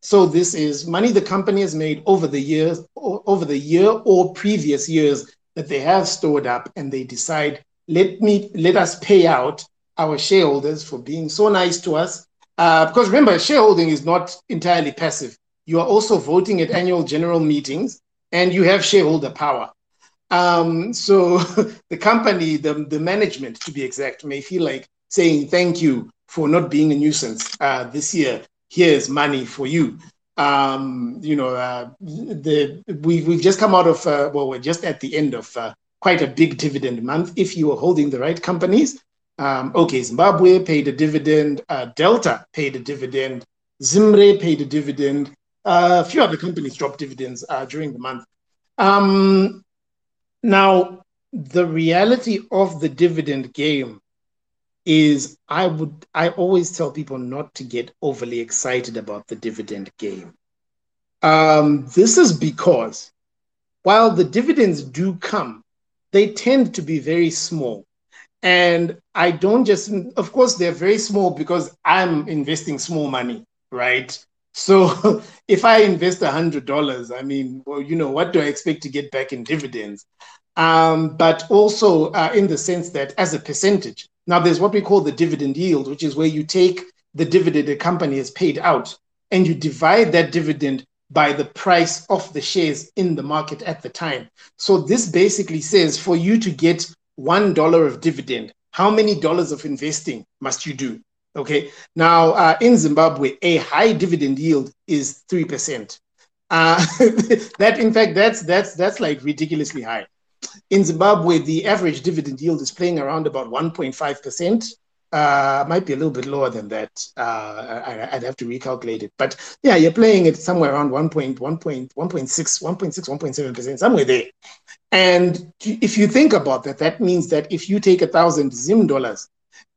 Speaker 1: So this is money the company has made over the years, over the year or previous years that they have stored up, and they decide, let me let us pay out our shareholders for being so nice to us. Uh, because remember, shareholding is not entirely passive you are also voting at annual general meetings and you have shareholder power. Um, so the company, the, the management, to be exact, may feel like saying thank you for not being a nuisance uh, this year. Here's money for you. Um, you know, uh, the we we've just come out of uh, well, we're just at the end of uh, quite a big dividend month. If you are holding the right companies, um, okay, Zimbabwe paid a dividend, uh, Delta paid a dividend, Zimre paid a dividend. Uh, a few other companies dropped dividends uh, during the month. Um, now, the reality of the dividend game is I would I always tell people not to get overly excited about the dividend game. Um, this is because while the dividends do come, they tend to be very small. And I don't just, of course, they're very small because I'm investing small money, right? So if I invest $100, I mean, well, you know, what do I expect to get back in dividends? Um, but also uh, in the sense that as a percentage, now, there's what we call the dividend yield, which is where you take the dividend a company has paid out and you divide that dividend by the price of the shares in the market at the time. So this basically says for you to get $1 of dividend, how many dollars of investing must you do? Okay. Now, uh, in Zimbabwe, a high dividend yield is 3%. Uh, that, in fact, that's, that's, that's like ridiculously high in Zimbabwe, the average dividend yield is playing around about 1.5%. Uh, might be a little bit lower than that. Uh, I, would have to recalculate it. But yeah, you're playing it somewhere around 1.1.6, 1.6, 1.7%, somewhere there. And if you think about that, that means that if you take a thousand Zim dollars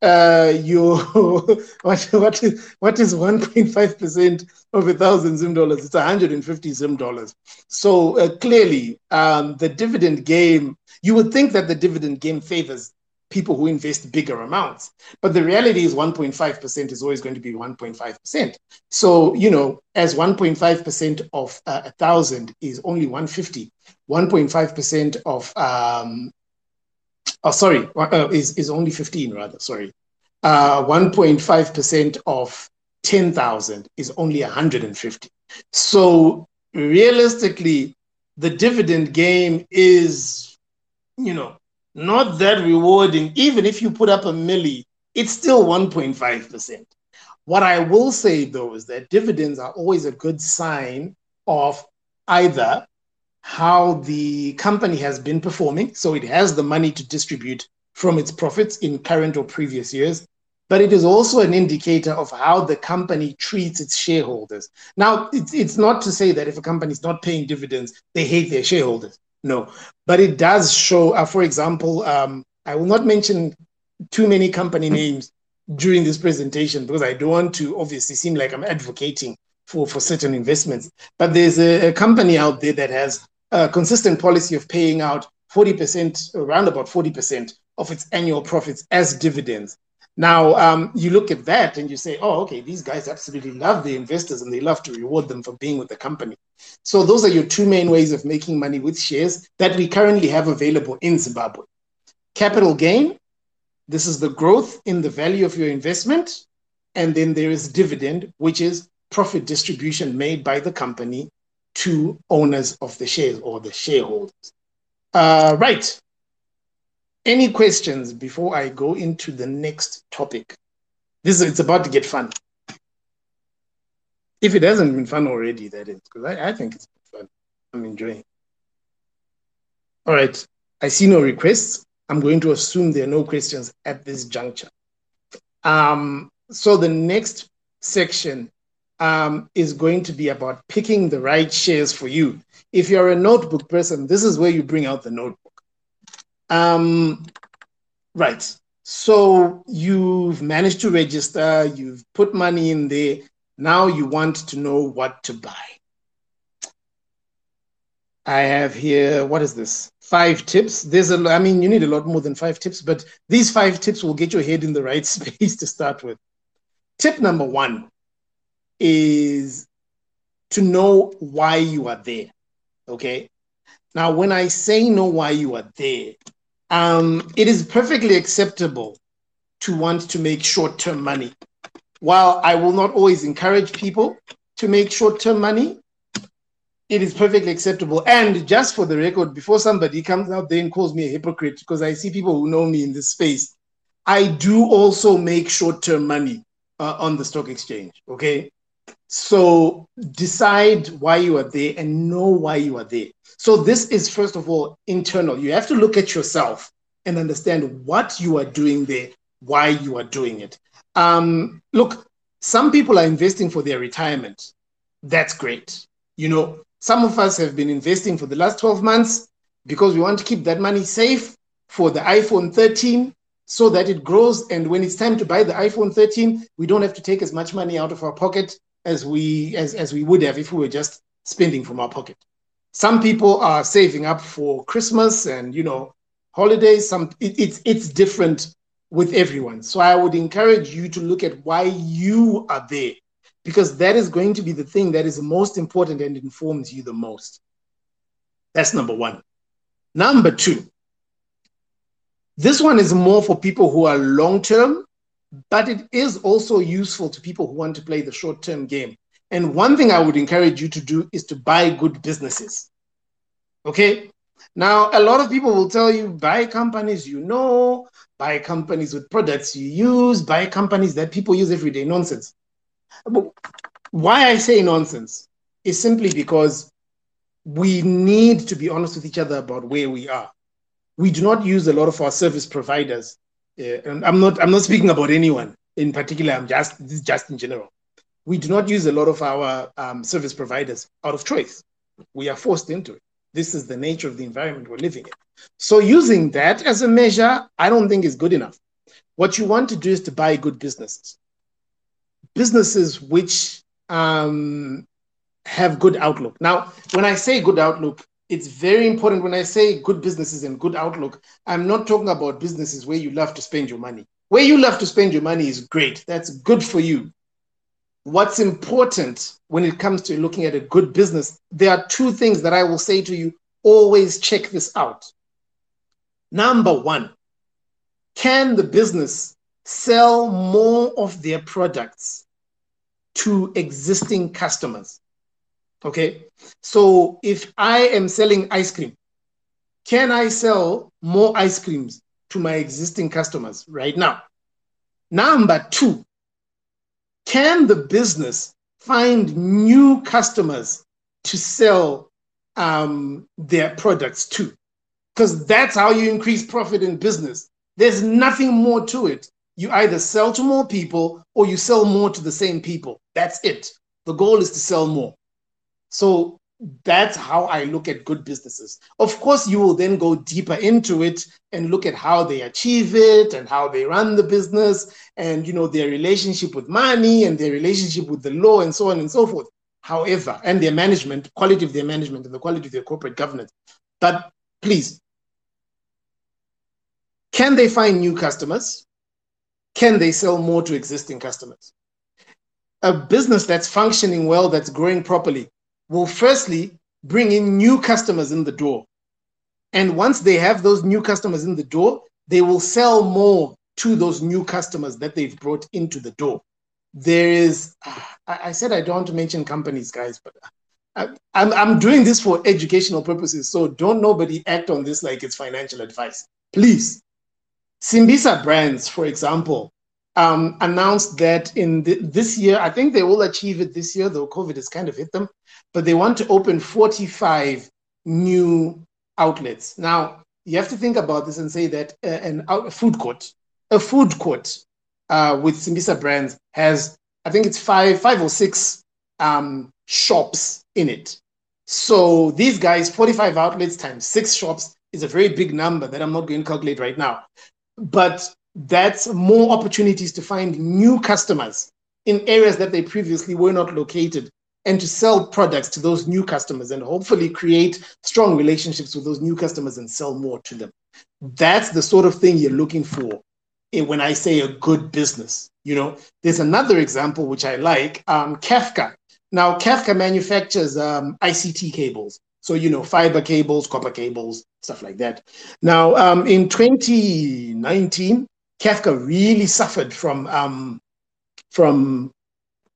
Speaker 1: uh, you what what is what is 1.5 percent of a thousand Zim dollars? It's 150 Zim dollars. So uh, clearly, um, the dividend game. You would think that the dividend game favors people who invest bigger amounts, but the reality is 1.5 percent is always going to be 1.5 percent. So you know, as 1.5 percent of uh, a thousand is only 150. 1.5 percent of um, oh, sorry, uh, is, is only 15 rather, sorry. 1.5% uh, of 10,000 is only 150. So realistically, the dividend game is, you know, not that rewarding. Even if you put up a milli, it's still 1.5%. What I will say though is that dividends are always a good sign of either how the company has been performing. So it has the money to distribute from its profits in current or previous years. But it is also an indicator of how the company treats its shareholders. Now, it's, it's not to say that if a company is not paying dividends, they hate their shareholders. No. But it does show, uh, for example, um, I will not mention too many company names during this presentation because I don't want to obviously seem like I'm advocating for, for certain investments. But there's a, a company out there that has a consistent policy of paying out 40%, around about 40% of its annual profits as dividends. Now, um, you look at that and you say, oh, okay, these guys absolutely love the investors and they love to reward them for being with the company. So, those are your two main ways of making money with shares that we currently have available in Zimbabwe. Capital gain, this is the growth in the value of your investment. And then there is dividend, which is profit distribution made by the company to owners of the shares or the shareholders. Uh, right. Any questions before I go into the next topic? This is, it's about to get fun. If it hasn't been fun already, that is, because I, I think it's fun. I'm enjoying. All right. I see no requests. I'm going to assume there are no questions at this juncture. Um, so the next section um, is going to be about picking the right shares for you. If you're a notebook person, this is where you bring out the notebook. Um, right. So you've managed to register, you've put money in there. Now you want to know what to buy. I have here, what is this? Five tips. There's a, I mean, you need a lot more than five tips, but these five tips will get your head in the right space to start with. Tip number one is to know why you are there. Okay. Now, when I say know why you are there, um, it is perfectly acceptable to want to make short term money. While I will not always encourage people to make short term money, it is perfectly acceptable. And just for the record, before somebody comes out there and calls me a hypocrite, because I see people who know me in this space, I do also make short term money uh, on the stock exchange. Okay. So decide why you are there and know why you are there. So this is first of all internal. You have to look at yourself and understand what you are doing there, why you are doing it. Um, look, some people are investing for their retirement. That's great. You know, some of us have been investing for the last 12 months because we want to keep that money safe for the iPhone 13 so that it grows. And when it's time to buy the iPhone 13, we don't have to take as much money out of our pocket as we as, as we would have if we were just spending from our pocket. Some people are saving up for Christmas and you know holidays. Some it, it's it's different with everyone. So I would encourage you to look at why you are there, because that is going to be the thing that is most important and informs you the most. That's number one. Number two, this one is more for people who are long term, but it is also useful to people who want to play the short term game. And one thing I would encourage you to do is to buy good businesses. Okay. Now, a lot of people will tell you buy companies you know, buy companies with products you use, buy companies that people use every day. Nonsense. But why I say nonsense is simply because we need to be honest with each other about where we are we do not use a lot of our service providers. Uh, and I'm not I'm not speaking about anyone in particular. I'm just this is just in general. We do not use a lot of our um, service providers out of choice. We are forced into it. This is the nature of the environment we're living in. So using that as a measure, I don't think is good enough. What you want to do is to buy good businesses, businesses which um, have good outlook. Now, when I say good outlook, it's very important when I say good businesses and good outlook, I'm not talking about businesses where you love to spend your money. Where you love to spend your money is great. That's good for you. What's important when it comes to looking at a good business, there are two things that I will say to you always check this out. Number one, can the business sell more of their products to existing customers? Okay. So if I am selling ice cream, can I sell more ice creams to my existing customers right now? Number two, can the business find new customers to sell um, their products to? Because that's how you increase profit in business. There's nothing more to it. You either sell to more people or you sell more to the same people. That's it. The goal is to sell more. So that's how I look at good businesses. Of course, you will then go deeper into it and look at how they achieve it and how they run the business and you know their relationship with money and their relationship with the law and so on and so forth. However, and their management, quality of their management and the quality of their corporate governance. But please, can they find new customers? Can they sell more to existing customers? A business that's functioning well, that's growing properly, will firstly bring in new customers in the door. And once they have those new customers in the door, they will sell more to those new customers that they've brought into the door. There is, I said I don't want to mention companies, guys, but I, I'm, I'm doing this for educational purposes. So don't nobody act on this like it's financial advice. Please. Simbisa Brands, for example, um, announced that in the, this year, I think they will achieve it this year, though COVID has kind of hit them, but they want to open 45 new outlets. Now, you have to think about this and say that uh, an a food court, a food court uh, with Simbisa brands has, I think it's five, five or six um, shops in it. So these guys, 45 outlets times six shops is a very big number that I'm not going to calculate right now. But that's more opportunities to find new customers in areas that they previously were not located and to sell products to those new customers and hopefully create strong relationships with those new customers and sell more to them. That's the sort of thing you're looking for when I say a good business. You know, there's another example which I like, um, Cafca. Now, Cafca manufactures um, ICT cables. So, you know, fiber cables, copper cables, stuff like that. Now, um, in 2019, Cafca really suffered from um, from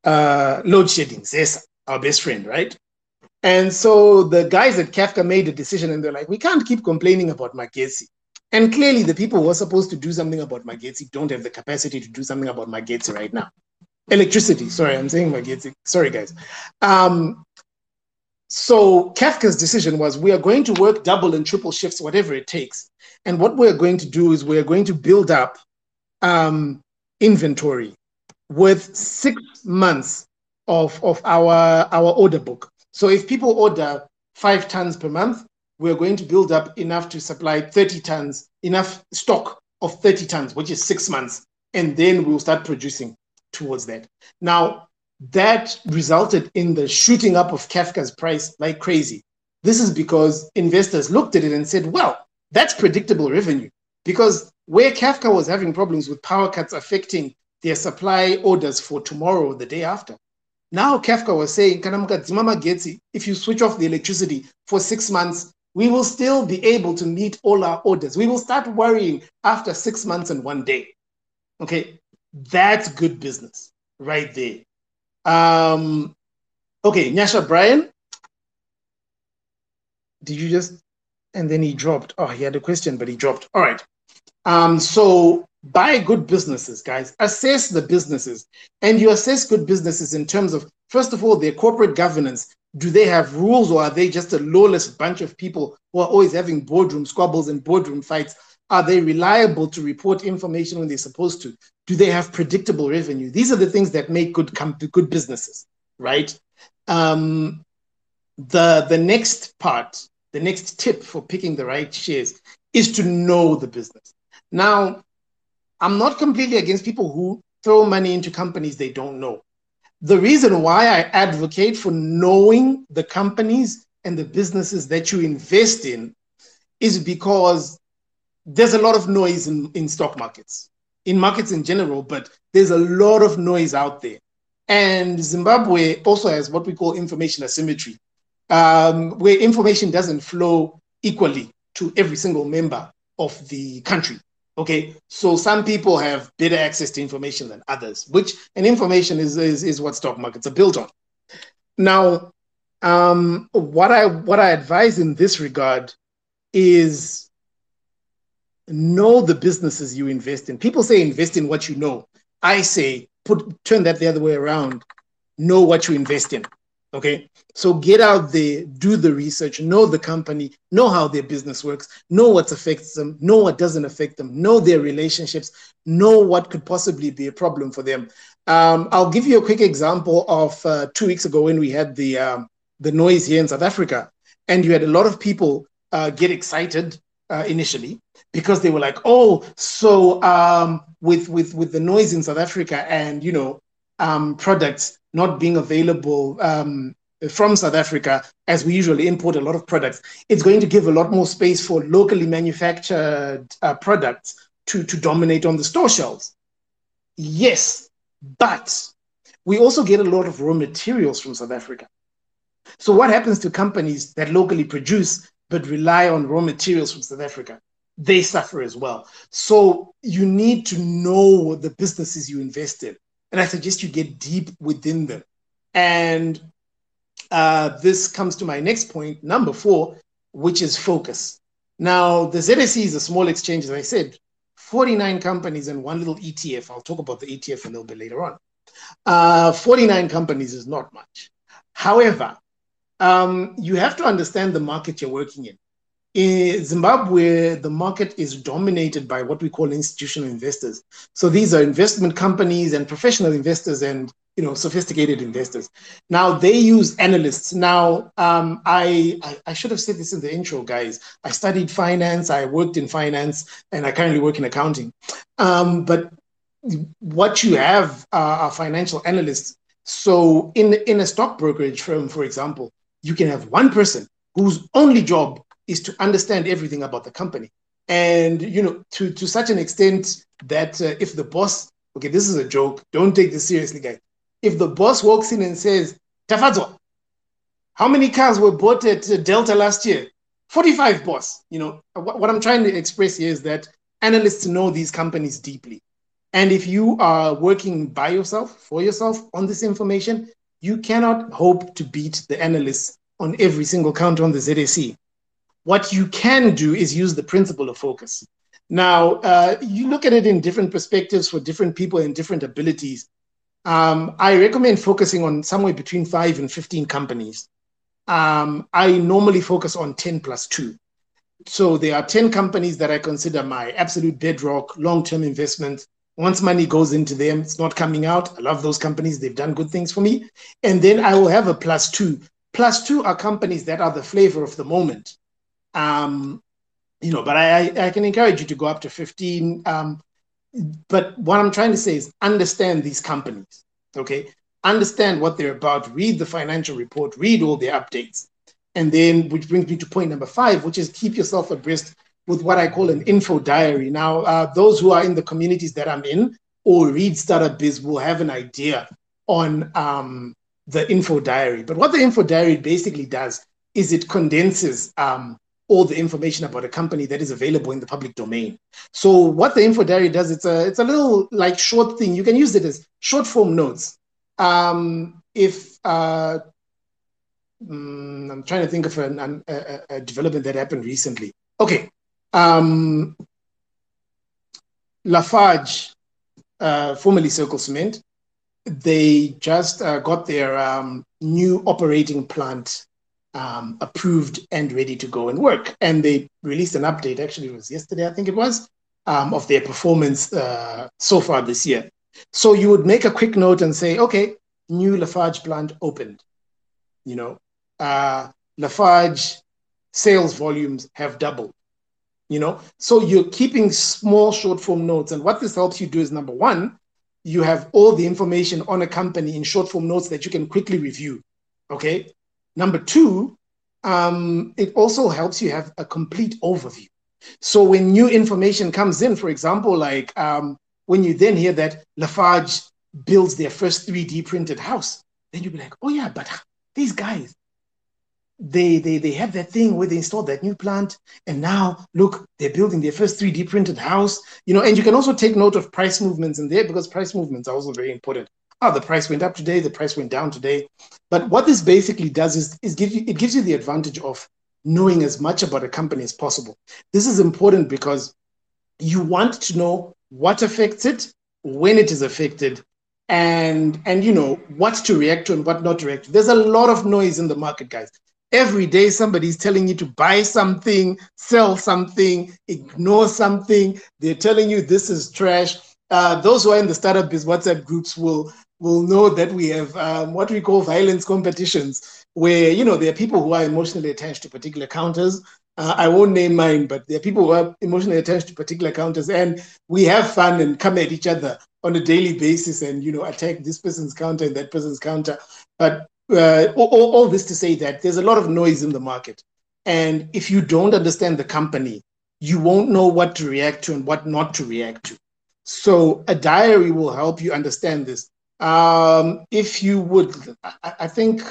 Speaker 1: uh, load shedding. Yes, our best friend, right? And so the guys at Cafca made a decision, and they're like, we can't keep complaining about Magetsi. And clearly, the people who are supposed to do something about Magetsi don't have the capacity to do something about Magetsi right now. electricity. Sorry, I'm saying Magezi. Sorry, guys. Um, so Cafca's decision was we are going to work double and triple shifts, whatever it takes. And what we're going to do is we're going to build up um, inventory with six months of, of our, our order book. So if people order five tons per month, we're going to build up enough to supply 30 tons, enough stock of 30 tons, which is six months. And then we'll start producing towards that. Now, that resulted in the shooting up of Cafca's price like crazy. This is because investors looked at it and said, well, that's predictable revenue. Because where Cafca was having problems with power cuts affecting their supply orders for tomorrow or the day after, now Cafca was saying, if you switch off the electricity for six months, we will still be able to meet all our orders. We will start worrying after six months and one day. Okay, that's good business right there. Um, okay, Nyasha Brian. Did you just? And then he dropped. Oh, he had a question, but he dropped. All right. Um, so buy good businesses, guys. Assess the businesses. And you assess good businesses in terms of, first of all, their corporate governance. Do they have rules or are they just a lawless bunch of people who are always having boardroom squabbles and boardroom fights? Are they reliable to report information when they're supposed to? Do they have predictable revenue? These are the things that make good good businesses, right? Um, the the next part, the next tip for picking the right shares is to know the business. Now, I'm not completely against people who throw money into companies they don't know. The reason why I advocate for knowing the companies and the businesses that you invest in is because there's a lot of noise in, in stock markets in markets in general, but there's a lot of noise out there. And Zimbabwe also has what we call information asymmetry, um, where information doesn't flow equally to every single member of the country. Okay, so some people have better access to information than others, which and information is is, is what stock markets are built on. Now, um, what I what I advise in this regard is know the businesses you invest in. People say invest in what you know. I say put turn that the other way around. Know what you invest in. Okay. So get out there, do the research, know the company, know how their business works, know what affects them, know what doesn't affect them, know their relationships, know what could possibly be a problem for them. Um, I'll give you a quick example of uh, two weeks ago when we had the um, the noise here in South Africa, and you had a lot of people uh, get excited uh, initially because they were like, oh, so um, with with with the noise in South Africa and you know um, products not being available um, from South Africa, as we usually import a lot of products, it's going to give a lot more space for locally manufactured uh, products to to dominate on the store shelves. Yes, but we also get a lot of raw materials from South Africa. So what happens to companies that locally produce but rely on raw materials from South Africa? they suffer as well. So you need to know what the businesses you invest in. And I suggest you get deep within them. And uh, this comes to my next point, number four, which is focus. Now, the ZSE is a small exchange, as I said, 49 companies and one little ETF. I'll talk about the ETF a little bit later on. Uh, 49 companies is not much. However, um, you have to understand the market you're working in. In Zimbabwe, the market is dominated by what we call institutional investors. So these are investment companies and professional investors and you know sophisticated investors. Now they use analysts. Now um, I, I, I should have said this in the intro, guys. I studied finance. I worked in finance, and I currently work in accounting. Um, but what you have are financial analysts. So in in a stock brokerage firm, for example, you can have one person whose only job is to understand everything about the company. And, you know, to, to such an extent that uh, if the boss, okay, this is a joke, don't take this seriously, guys. If the boss walks in and says, Tafazo, how many cars were bought at uh, Delta last year? 45, boss. You know, what, what I'm trying to express here is that analysts know these companies deeply. And if you are working by yourself, for yourself on this information, you cannot hope to beat the analysts on every single count on the ZSE. What you can do is use the principle of focus. Now, uh, you look at it in different perspectives for different people and different abilities. Um, I recommend focusing on somewhere between five and 15 companies. Um, I normally focus on 10 plus two. So there are 10 companies that I consider my absolute bedrock long term investments. Once money goes into them, it's not coming out. I love those companies. They've done good things for me. And then I will have a plus two. Plus two are companies that are the flavor of the moment. Um, you know, but I, I can encourage you to go up to 15. Um, but what I'm trying to say is understand these companies, okay? Understand what they're about, read the financial report, read all their updates. And then, which brings me to point number five, which is keep yourself abreast with what I call an info diary. Now, uh, those who are in the communities that I'm in or read Startup Biz will have an idea on um, the info diary. But what the info diary basically does is it condenses um, all the information about a company that is available in the public domain. So what the info diary does, it's a it's a little like short thing. You can use it as short form notes. Um, if uh, mm, I'm trying to think of an, an, a, a, development that happened recently. Okay, um, Lafarge, uh, formerly Circle Cement, they just uh, got their um, new operating plant um, approved and ready to go and work. And they released an update, actually, it was yesterday, I think it was, um, of their performance uh, so far this year. So you would make a quick note and say, okay, new Lafarge plant opened. You know, uh, Lafarge sales volumes have doubled. You know, so you're keeping small short form notes. And what this helps you do is number one, you have all the information on a company in short form notes that you can quickly review. Okay. Number two, um, it also helps you have a complete overview. So when new information comes in, for example, like um, when you then hear that Lafarge builds their first 3D printed house, then you'll be like, oh yeah, but these guys, they they they have that thing where they installed that new plant and now look they're building their first 3d printed house you know and you can also take note of price movements in there because price movements are also very important oh, the price went up today, the price went down today. But what this basically does is, is give you, it gives you the advantage of knowing as much about a company as possible. This is important because you want to know what affects it, when it is affected, and and you know what to react to and what not to react to. There's a lot of noise in the market, guys. Every day somebody's telling you to buy something, sell something, ignore something. They're telling you this is trash. Uh, those who are in the startup biz WhatsApp groups will will know that we have um, what we call violence competitions, where you know there are people who are emotionally attached to particular counters. Uh, I won't name mine, but there are people who are emotionally attached to particular counters, and we have fun and come at each other on a daily basis, and you know attack this person's counter and that person's counter. But uh, all, all this to say that there's a lot of noise in the market, and if you don't understand the company, you won't know what to react to and what not to react to. So a diary will help you understand this. Um, if you would, I, I, think,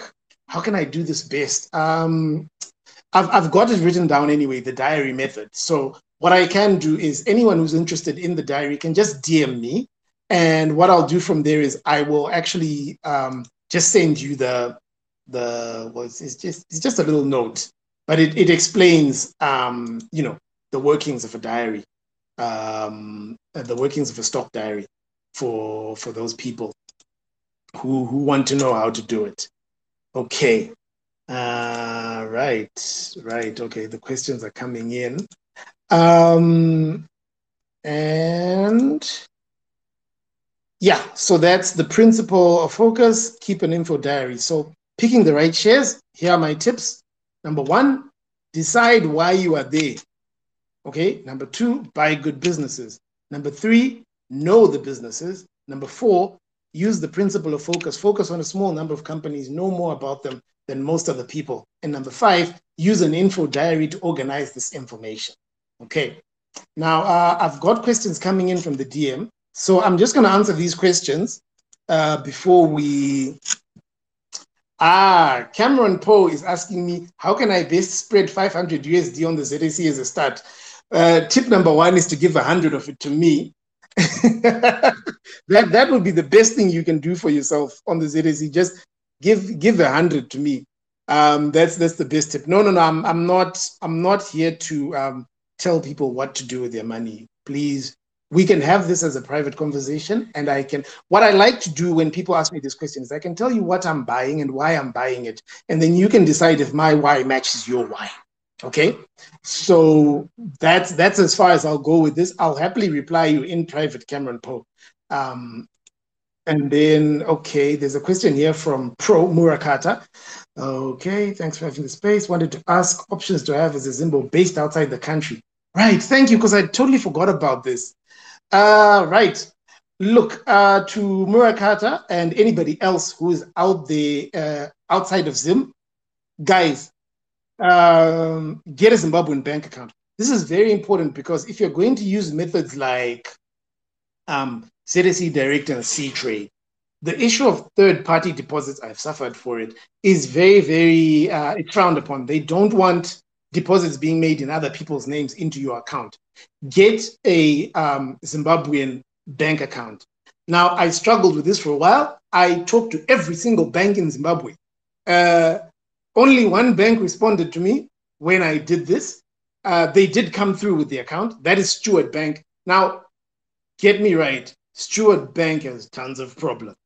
Speaker 1: how can I do this best? Um, I've, I've got it written down anyway, the diary method. So what I can do is anyone who's interested in the diary can just DM me. And what I'll do from there is I will actually um, just send you the, the was it's just, it's just a little note, but it, it explains, um, you know, the workings of a diary, um, the workings of a stock diary for, for those people who, who want to know how to do it. Okay. Uh, right, right. Okay, the questions are coming in. Um, and yeah, so that's the principle of focus, keep an info diary. So picking the right shares, here are my tips. Number one, decide why you are there. Okay, number two, buy good businesses. Number three, know the businesses. Number four, use the principle of focus. Focus on a small number of companies, know more about them than most other people. And number five, use an info diary to organize this information. Okay. Now, uh, I've got questions coming in from the DM. So I'm just going to answer these questions uh, before we. Ah, Cameron Poe is asking me, how can I best spread 500 USD on the ZSE as a start? Uh, tip number one is to give 100 of it to me that that would be the best thing you can do for yourself on the ZSE. Just give give a hundred to me. Um, that's that's the best tip. No, no, no. I'm I'm not I'm not here to um, tell people what to do with their money. Please we can have this as a private conversation and i can what i like to do when people ask me these questions is i can tell you what i'm buying and why i'm buying it and then you can decide if my why matches your why okay? So that's that's as far as i'll go with this. I'll happily reply you in private cameron poe. Um, and then okay there's a question here from pro murakata. Okay thanks for having the space. Wanted to ask options to have as a zimbo based outside the country? Right thank you because i totally forgot about this. Uh, right. Look, uh, to Murakata and anybody else who is out there uh, outside of Zim, guys, um, get a Zimbabwean bank account. This is very important because if you're going to use methods like um, ZSE Direct and C-Trade, the issue of third-party deposits, I've suffered for it, is very, very uh, it's frowned upon. They don't want deposits being made in other people's names into your account get a um, Zimbabwean bank account. Now, I struggled with this for a while. I talked to every single bank in Zimbabwe. Uh, only one bank responded to me when I did this. Uh, they did come through with the account. That is Steward Bank. Now, get me right. Steward Bank has tons of problems,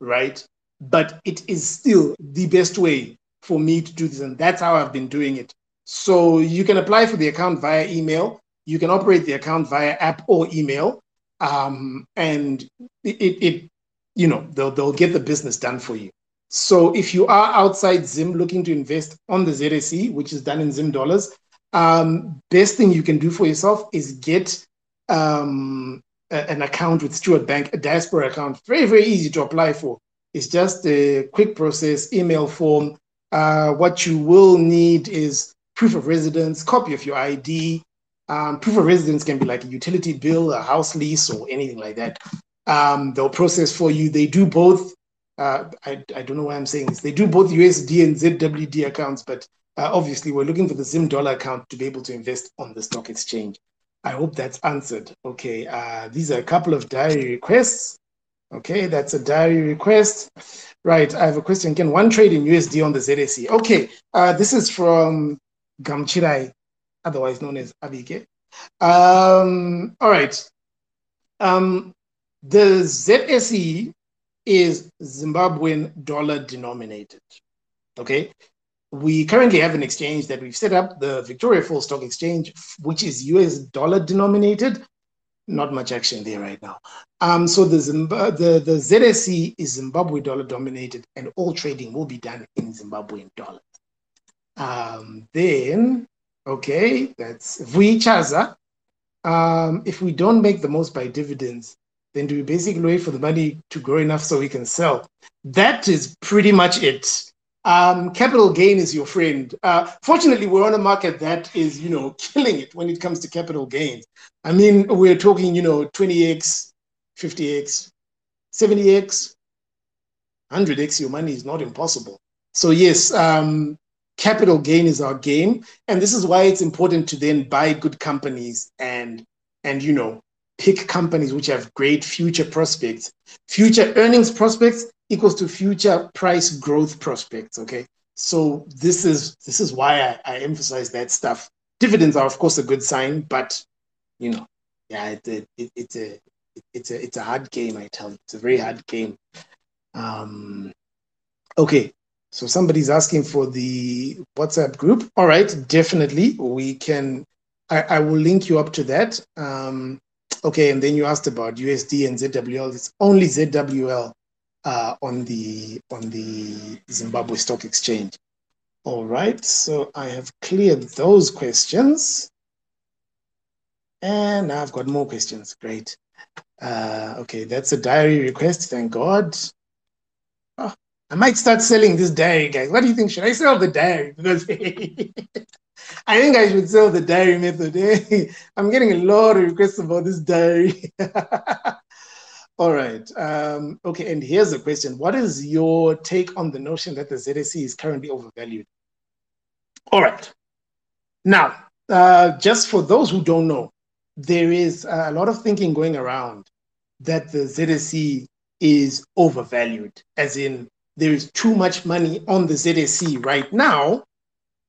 Speaker 1: right? But it is still the best way for me to do this. And that's how I've been doing it. So you can apply for the account via email. You can operate the account via app or email, um, and it, it, you know, they'll they'll get the business done for you. So if you are outside Zim looking to invest on the ZSE, which is done in Zim dollars, um, best thing you can do for yourself is get um, a, an account with Steward Bank, a diaspora account. Very very easy to apply for. It's just a quick process, email form. Uh, what you will need is proof of residence, copy of your ID, um, proof of residence can be like a utility bill, a house lease, or anything like that. Um, they'll process for you. They do both. Uh, I, I don't know why I'm saying this. They do both USD and ZWD accounts, but uh, obviously we're looking for the Zim dollar account to be able to invest on the stock exchange. I hope that's answered. Okay, uh, these are a couple of diary requests. Okay, that's a diary request. Right, I have a question. Can one trade in USD on the ZSE? Okay, uh, this is from Gamchirai otherwise known as Abike. Um, all right. Um, the ZSE is Zimbabwean dollar denominated. Okay. We currently have an exchange that we've set up, the Victoria Falls Stock Exchange, which is US dollar denominated. Not much action there right now. Um, so the, Zimba- the, the ZSE is Zimbabwe dollar dominated, and all trading will be done in Zimbabwean dollars. Um, then Okay, that's Vuichaza. Um, if we don't make the most by dividends, then do we basically wait for the money to grow enough so we can sell? That is pretty much it. Um, capital gain is your friend. Uh, fortunately, we're on a market that is, you know, killing it when it comes to capital gains. I mean, we're talking, you know, 20x, 50x, 70x, 100x. Your money is not impossible. So yes, um, capital gain is our game and this is why it's important to then buy good companies and and you know pick companies which have great future prospects future earnings prospects equals to future price growth prospects okay so this is this is why i, I emphasize that stuff dividends are of course a good sign but you know yeah it, it, it, it's a it's a it's a hard game i tell you it's a very hard game um okay so somebody's asking for the WhatsApp group. All right, definitely. We can, I, I will link you up to that. Um, okay, and then you asked about USD and ZWL. It's only ZWL uh, on the on the Zimbabwe Stock Exchange. All right, so I have cleared those questions. And I've got more questions. Great. Uh, okay, that's a diary request. Thank God. Oh, I might start selling this diary, guys. What do you think? Should I sell the diary? Because I think I should sell the diary method. I'm getting a lot of requests about this diary. All right. Um, okay, and here's a question. What is your take on the notion that the ZSE is currently overvalued? All right. Now, uh, just for those who don't know, there is a lot of thinking going around that the ZSE is overvalued, as in there is too much money on the ZSE right now.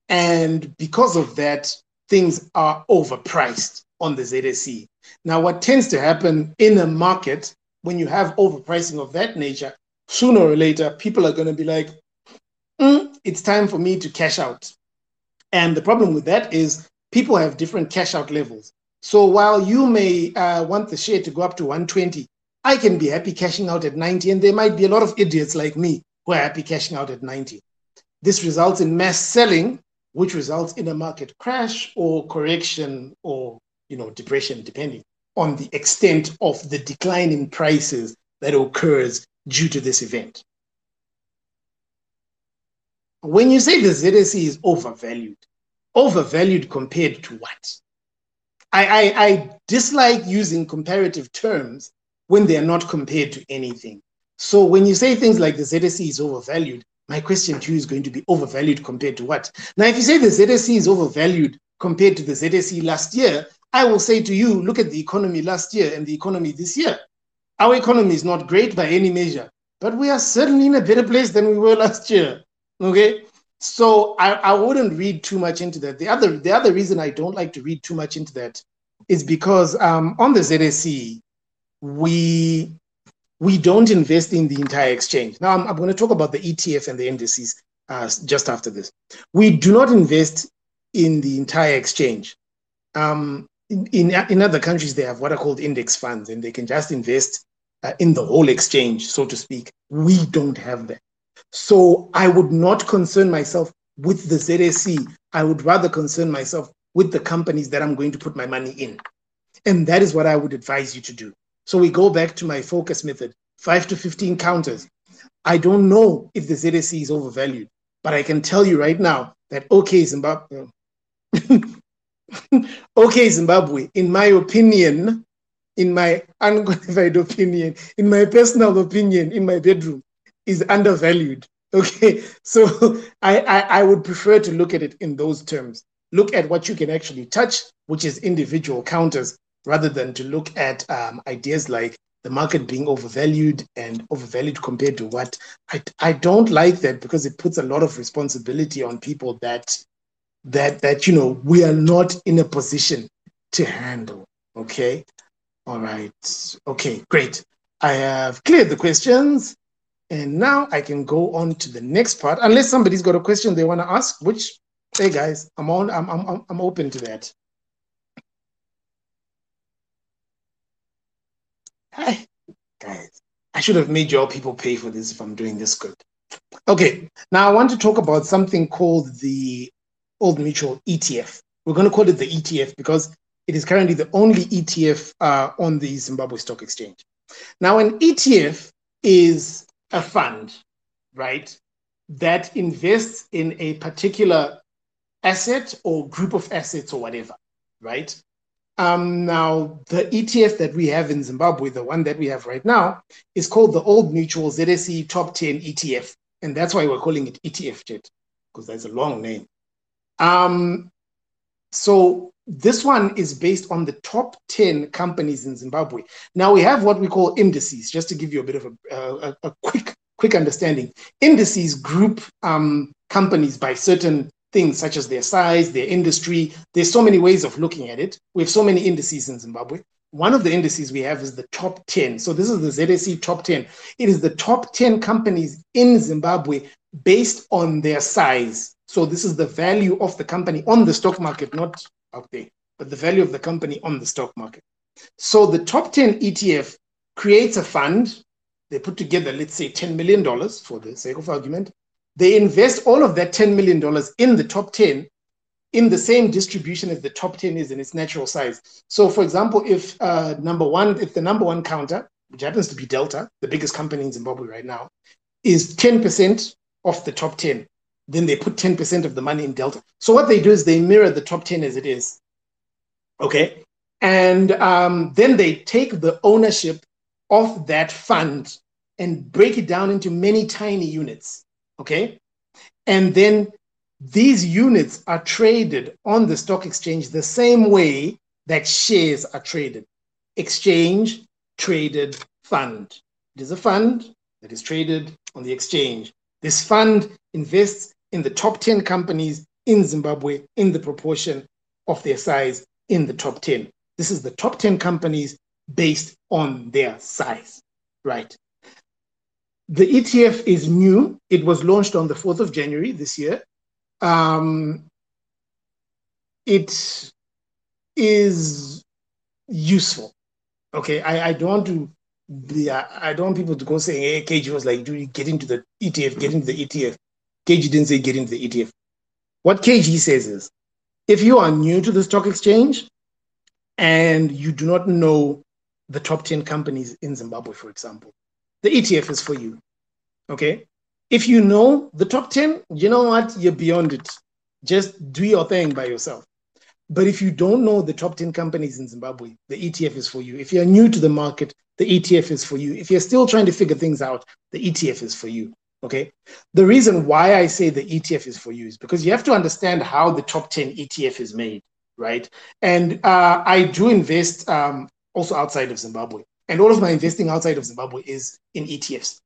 Speaker 1: And because of that, things are overpriced. on the ZSE. Now, what tends to happen in a market when you have overpricing of that nature, sooner or later, people are going to be like, mm, it's time for me to cash out. And the problem with that is people have different cash out levels. So while you may uh, want the share to go up to 120, I can be happy cashing out at 90, and there might be a lot of idiots like me who are happy cashing out at 90. This results in mass selling, which results in a market crash or correction or you know depression, depending on the extent of the decline in prices that occurs due to this event. When you say the ZSE is overvalued, overvalued compared to what? I, I, I dislike using comparative terms when they are not compared to anything. So when you say things like the ZSE is overvalued, my question to you is going to be overvalued compared to what? Now, if you say the ZSE is overvalued compared to the ZSE last year, I will say to you, look at the economy last year and the economy this year. Our economy is not great by any measure, but we are certainly in a better place than we were last year. Okay. So I, I wouldn't read too much into that. The other the other reason I don't like to read too much into that is because um, on the ZSE, we we don't invest in the entire exchange. Now I'm, I'm going to talk about the ETF and the indices uh, just after this. We do not invest in the entire exchange. Um, in, in, in other countries, they have what are called index funds, and they can just invest uh, in the whole exchange, so to speak. We don't have that. So I would not concern myself with the ZSE. I would rather concern myself with the companies that I'm going to put my money in. And that is what I would advise you to do. So we go back to my focus method, five to 15 counters. I don't know if the ZSE is overvalued, but I can tell you right now that OK Zimbabwe, OK Zimbabwe, in my opinion, in my unqualified opinion, in my personal opinion, in my bedroom, is undervalued. Okay, so I, I, I would prefer to look at it in those terms. Look at what you can actually touch, which is individual counters, rather than to look at um, ideas like the market being overvalued and overvalued compared to what. I, I don't like that because it puts a lot of responsibility on people that that that you know we are not in a position to handle. Okay, all right, okay, great. I have cleared the questions. And now I can go on to the next part, unless somebody's got a question they want to ask, which, hey guys, I'm on, I'm, I'm, I'm open to that. Hi, guys, I should have made your people pay for this if I'm doing this good. Okay, now I want to talk about something called the Old Mutual ETF. We're going to call it the ETF because it is currently the only ETF uh, on the Zimbabwe Stock Exchange. Now, an ETF is a fund, right, that invests in a particular asset or group of assets or whatever, right? Um, now, the ETF that we have in Zimbabwe, the one that we have right now, is called the Old Mutual ZSE Top 10 ETF. And that's why we're calling it ETF JET, because that's a long name. Um, so this one is based on the top 10 companies in Zimbabwe. Now we have what we call indices, just to give you a bit of a, a, a quick, quick understanding. Indices group um, companies by certain things such as their size, their industry. There's so many ways of looking at it. We have so many indices in Zimbabwe. One of the indices we have is the top 10. So this is the ZSE top 10. It is the top 10 companies in Zimbabwe based on their size. So this is the value of the company on the stock market, not out there, but the value of the company on the stock market. So the top 10 ETF creates a fund. They put together, let's say, $10 million for the sake of argument. They invest all of that $10 million in the top 10 in the same distribution as the top 10 is in its natural size. So, for example, if uh, number one, if the number one counter, which happens to be Delta, the biggest company in Zimbabwe right now, is 10% of the top 10, then they put 10% of the money in Delta. So what they do is they mirror the top 10 as it is. Okay. And um, then they take the ownership of that fund and break it down into many tiny units. Okay. And then these units are traded on the stock exchange the same way that shares are traded. Exchange traded fund. It is a fund that is traded on the exchange. This fund invests in the top 10 companies in Zimbabwe in the proportion of their size in the top 10. This is the top 10 companies based on their size, right? The ETF is new. It was launched on the 4th of January this year. Um, it is useful. Okay, I, I don't want to be, I don't want people to go saying, hey, KG was like, do you get into the ETF, get into the ETF. KG didn't say get into the ETF. What KG says is, if you are new to the stock exchange and you do not know the top 10 companies in Zimbabwe, for example, the ETF is for you. Okay. If you know the top 10, you know what? You're beyond it. Just do your thing by yourself. But if you don't know the top 10 companies in Zimbabwe, the ETF is for you. If you're new to the market, the ETF is for you. If you're still trying to figure things out, the ETF is for you. Okay. The reason why I say the ETF is for you is because you have to understand how the top 10 ETF is made, right? And uh, I do invest um, also outside of Zimbabwe. And all of my investing outside of Zimbabwe is in ETFs,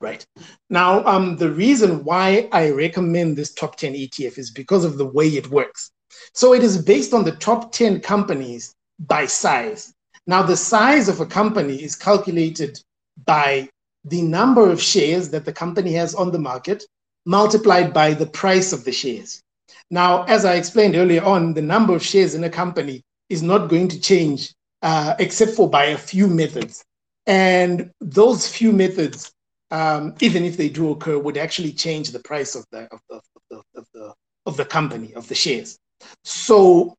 Speaker 1: right? Now, um, the reason why I recommend this top 10 ETF is because of the way it works. So it is based on the top 10 companies by size. Now, the size of a company is calculated by the number of shares that the company has on the market multiplied by the price of the shares. Now, as I explained earlier on, the number of shares in a company is not going to change uh, except for by a few methods. And those few methods, um, even if they do occur, would actually change the price of the, of the, of the, of the, of the company, of the shares. So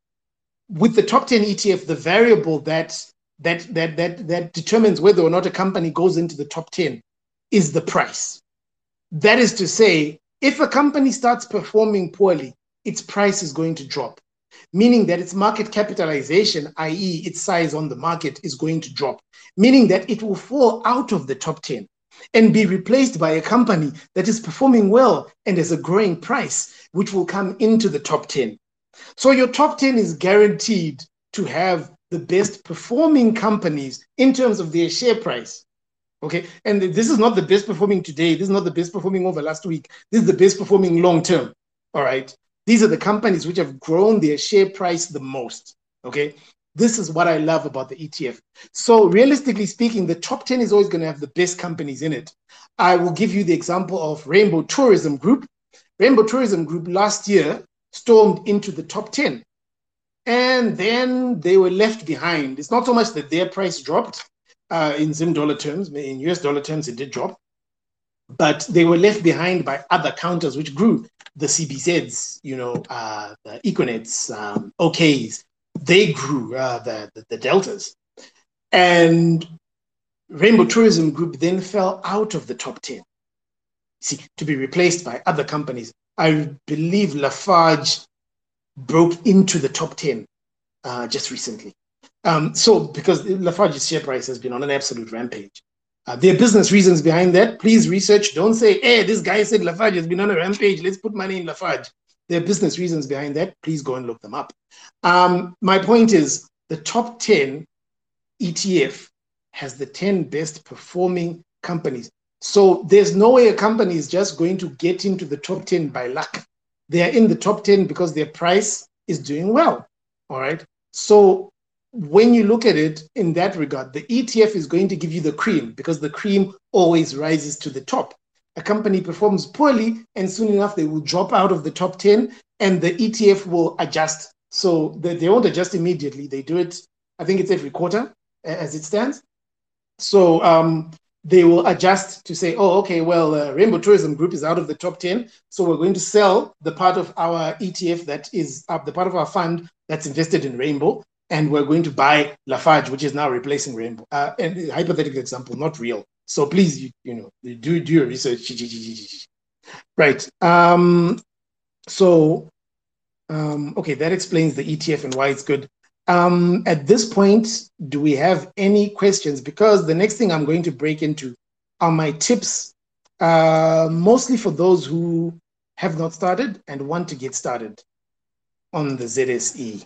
Speaker 1: with the top 10 ETF, the variable that that that that that determines whether or not a company goes into the top 10 is the price. That is to say, if a company starts performing poorly, its price is going to drop, meaning that its market capitalization, i.e., its size on the market, is going to drop, meaning that it will fall out of the top 10 and be replaced by a company that is performing well and has a growing price, which will come into the top 10. So your top 10 is guaranteed to have the best performing companies in terms of their share price. Okay. And this is not the best performing today. This is not the best performing over last week. This is the best performing long term. All right. These are the companies which have grown their share price the most. Okay. This is what I love about the ETF. So, realistically speaking, the top 10 is always going to have the best companies in it. I will give you the example of Rainbow Tourism Group. Rainbow Tourism Group last year stormed into the top 10 and then they were left behind. It's not so much that their price dropped uh, in Zim dollar terms, in US dollar terms, it did drop, but they were left behind by other counters which grew. The CBZs, you know, uh, the Econets, um, OKs, they grew, uh, the, the, the Deltas. And Rainbow Tourism Group then fell out of the top 10. See, to be replaced by other companies. I believe Lafarge broke into the top 10 uh, just recently. Um, so, because Lafarge's share price has been on an absolute rampage. Uh, there are business reasons behind that. Please research. Don't say, hey, this guy said Lafarge has been on a rampage. Let's put money in Lafarge. There are business reasons behind that. Please go and look them up. Um, my point is the top 10 ETF has the 10 best performing companies. So there's no way a company is just going to get into the top 10 by luck. They are in the top 10 because their price is doing well. All right. So when you look at it in that regard, the ETF is going to give you the cream because the cream always rises to the top. A company performs poorly, and soon enough, they will drop out of the top 10 and the ETF will adjust. So they, they won't adjust immediately. They do it, I think it's every quarter as it stands. So um, they will adjust to say, oh, okay, well, uh, Rainbow Tourism Group is out of the top 10. So we're going to sell the part of our ETF that is uh, the part of our fund that's invested in Rainbow. And we're going to buy Lafarge, which is now replacing Rainbow. Uh, and hypothetical example, not real. So please, you, you know, do, do your research. Right. Um, so, um, okay, that explains the ETF and why it's good. Um, at this point, do we have any questions? Because the next thing I'm going to break into are my tips, uh, mostly for those who have not started and want to get started on the ZSE.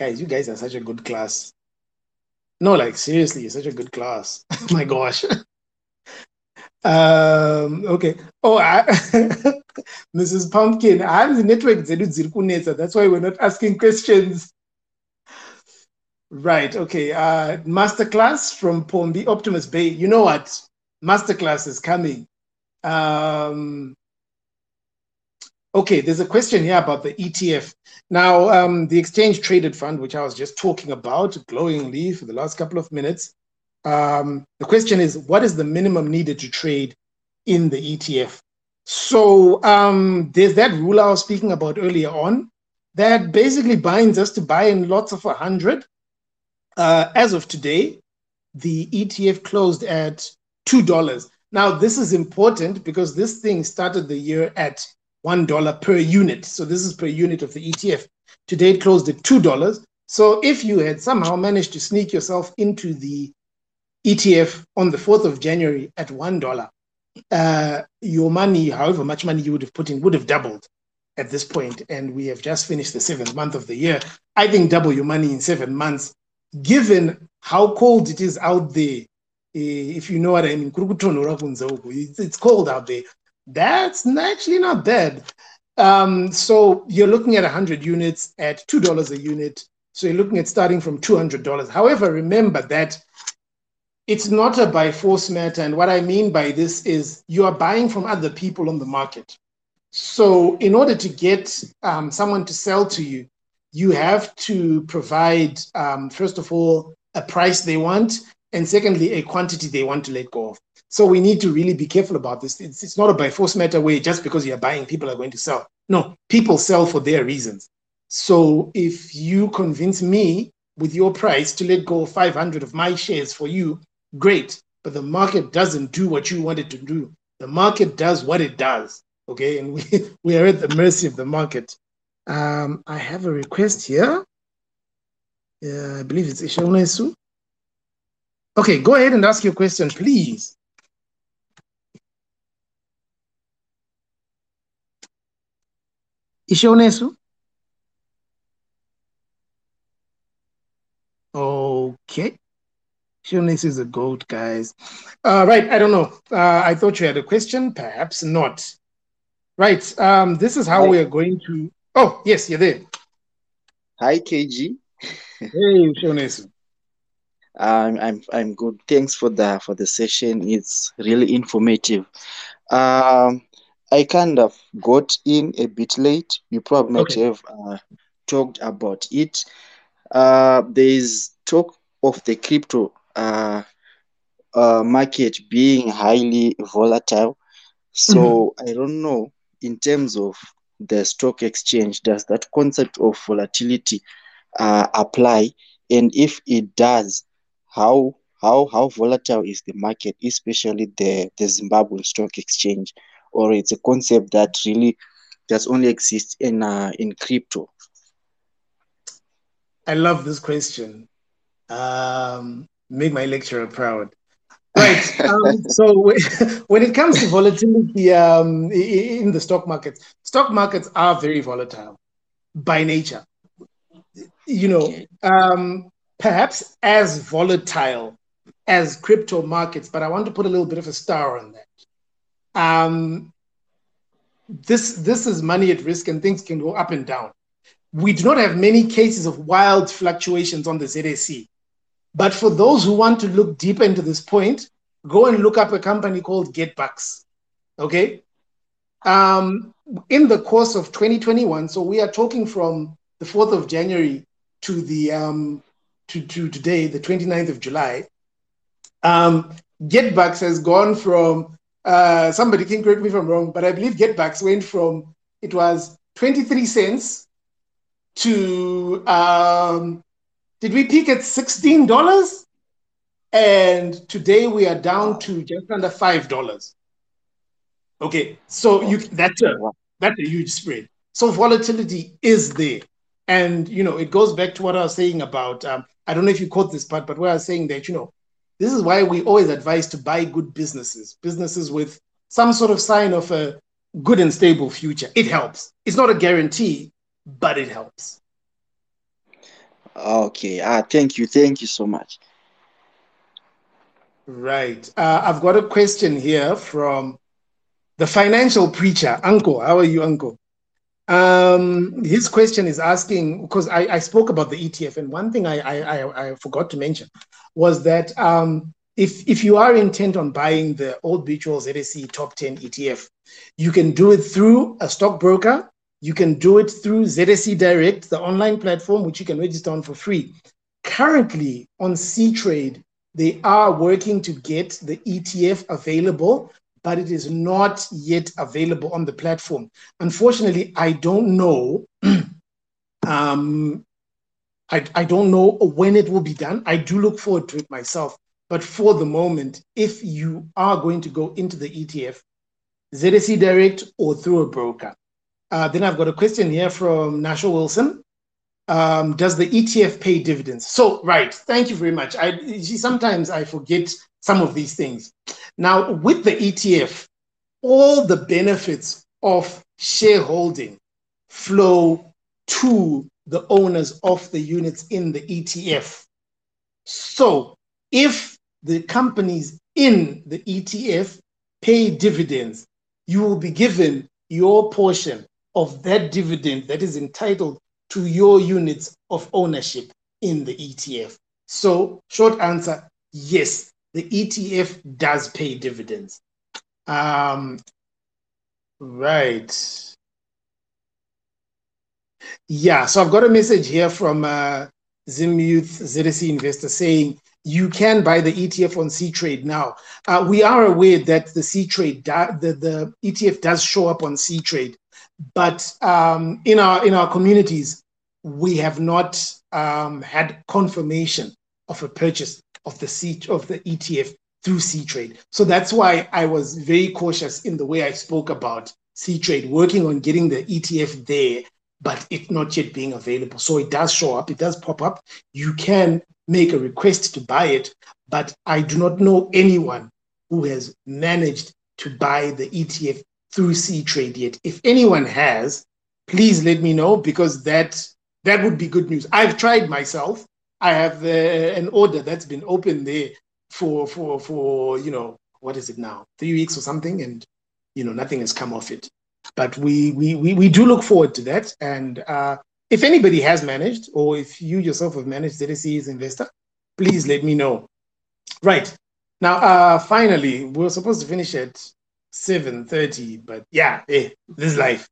Speaker 1: Guys, you guys are such a good class. No, like seriously, you're such a good class. my gosh. um, okay. Oh, I Mrs. Pumpkin, I'm the network That's why we're not asking questions. Right. Okay. Uh, masterclass from Pombi Optimus Bay. You know what? Masterclass is coming. Um, okay. There's a question here about the ETF. Now, um, the exchange traded fund, which I was just talking about glowingly for the last couple of minutes. Um, the question is, what is the minimum needed to trade in the ETF? So um, there's that rule I was speaking about earlier on that basically binds us to buy in lots of 100 uh, as of today, the ETF closed at $2. Now, this is important because this thing started the year at $1 per unit. So this is per unit of the ETF. Today it closed at $2. So if you had somehow managed to sneak yourself into the ETF on the 4th of January at $1, uh, your money, however much money you would have put in, would have doubled at this point. And we have just finished the seventh month of the year. I think double your money in seven months given how cold it is out there, eh, if you know what I mean, it's cold out there. That's actually not bad. Um, so you're looking at 100 units at $2 a unit. So you're looking at starting from $200. However, remember that it's not a by force matter. And what I mean by this is you are buying from other people on the market. So in order to get um, someone to sell to you, you have to provide, um, first of all, a price they want, and secondly, a quantity they want to let go of. So we need to really be careful about this. It's, it's not a by force matter way just because you're buying, people are going to sell. No, people sell for their reasons. So if you convince me with your price to let go 500 of my shares for you, great. But the market doesn't do what you want it to do. The market does what it does. Okay. And we, we are at the mercy of the market. Um, I have a request here. Uh, I believe it's Ishonesu. Okay, go ahead and ask your question, please. Ishonesu? Okay. Ishonesu is a goat, guys. Uh, right, I don't know. Uh, I thought you had a question, perhaps not. Right, um, this is how we are going to Oh, yes, you're there.
Speaker 4: Hi, KG.
Speaker 1: hey, Shonesu.
Speaker 4: I'm I'm I'm good. Thanks for the for the session. It's really informative. Um, I kind of got in a bit late. You probably might okay. have uh, talked about it. Uh, there is talk of the crypto uh, uh, market being highly volatile. So mm-hmm. I don't know in terms of the stock exchange, does that concept of volatility uh, apply? And if it does, how how how volatile is the market, especially the the Zimbabwean stock exchange, or it's a concept that really does only exist in uh, in crypto?
Speaker 1: I love this question. Um, make my lecturer proud. Right. Um, so when it comes to volatility um, in the stock markets, stock markets are very volatile by nature. You know, um, perhaps as volatile as crypto markets, but I want to put a little bit of a star on that. Um, this this is money at risk, and things can go up and down. We do not have many cases of wild fluctuations on the ZSE. But for those who want to look deeper into this point, go and look up a company called GetBucks. Okay. Um, in the course of 2021, so we are talking from the 4th of January to the um, to, to today, the 29th of July. Um, GetBucks has gone from uh, somebody can correct me if I'm wrong, but I believe GetBucks went from it was 23 cents to um, did we peak at sixteen dollars? And today we are down to just under five dollars. Okay, so you that's a that's a huge spread. So volatility is there, and you know it goes back to what I was saying about. Um, I don't know if you caught this part, but where I was saying that you know this is why we always advise to buy good businesses, businesses with some sort of sign of a good and stable future. It helps. It's not a guarantee, but it helps.
Speaker 4: Okay. Ah, thank you. Thank you so much.
Speaker 1: Right. Uh, I've got a question here from the financial preacher, Uncle. How are you, Uncle? Um, his question is asking because I, I, spoke about the ETF, and one thing I, I, I forgot to mention was that um, if if you are intent on buying the Old Mutual ZSE Top 10 ETF, you can do it through a stockbroker. You can do it through ZSE Direct, the online platform, which you can register on for free. Currently on Ctrade, they are working to get the ETF available, but it is not yet available on the platform. Unfortunately, I don't know. um, I, I don't know when it will be done. I do look forward to it myself. But for the moment, if you are going to go into the ETF, ZSE Direct or through a broker. Uh, then I've got a question here from Nasha Wilson um, does the ETF pay dividends? So, right, thank you very much. I sometimes I forget some of these things. Now, with the ETF, all the benefits of shareholding flow to the owners of the units in the ETF. So, if the companies in the ETF pay dividends, you will be given your portion of that dividend that is entitled to your units of ownership in the ETF? So, short answer yes, the ETF does pay dividends. Um, right. Yeah, so I've got a message here from uh, Zim Youth ZSE Investor saying you can buy the ETF on C Trade now. Uh, we are aware that the Ctrade, the, the ETF does show up on C Trade, but um, in our in our communities, we have not um, had confirmation of a purchase of the C, of the ETF through Ctrade. So that's why I was very cautious in the way I spoke about Ctrade, working on getting the ETF there, but it not yet being available. So it does show up, it does pop up. You can make a request to buy it, but I do not know anyone who has managed to buy the ETF through Ctrade yet. If anyone has, please let me know because that that would be good news. I've tried myself. I have uh, an order that's been open there for for for you know what is it now three weeks or something, and you know nothing has come off it. But we we we, we do look forward to that. And uh, if anybody has managed, or if you yourself have managed ZSE's investor, please let me know. Right now, uh, finally, we are supposed to finish at 7.30, but yeah, eh, this is life.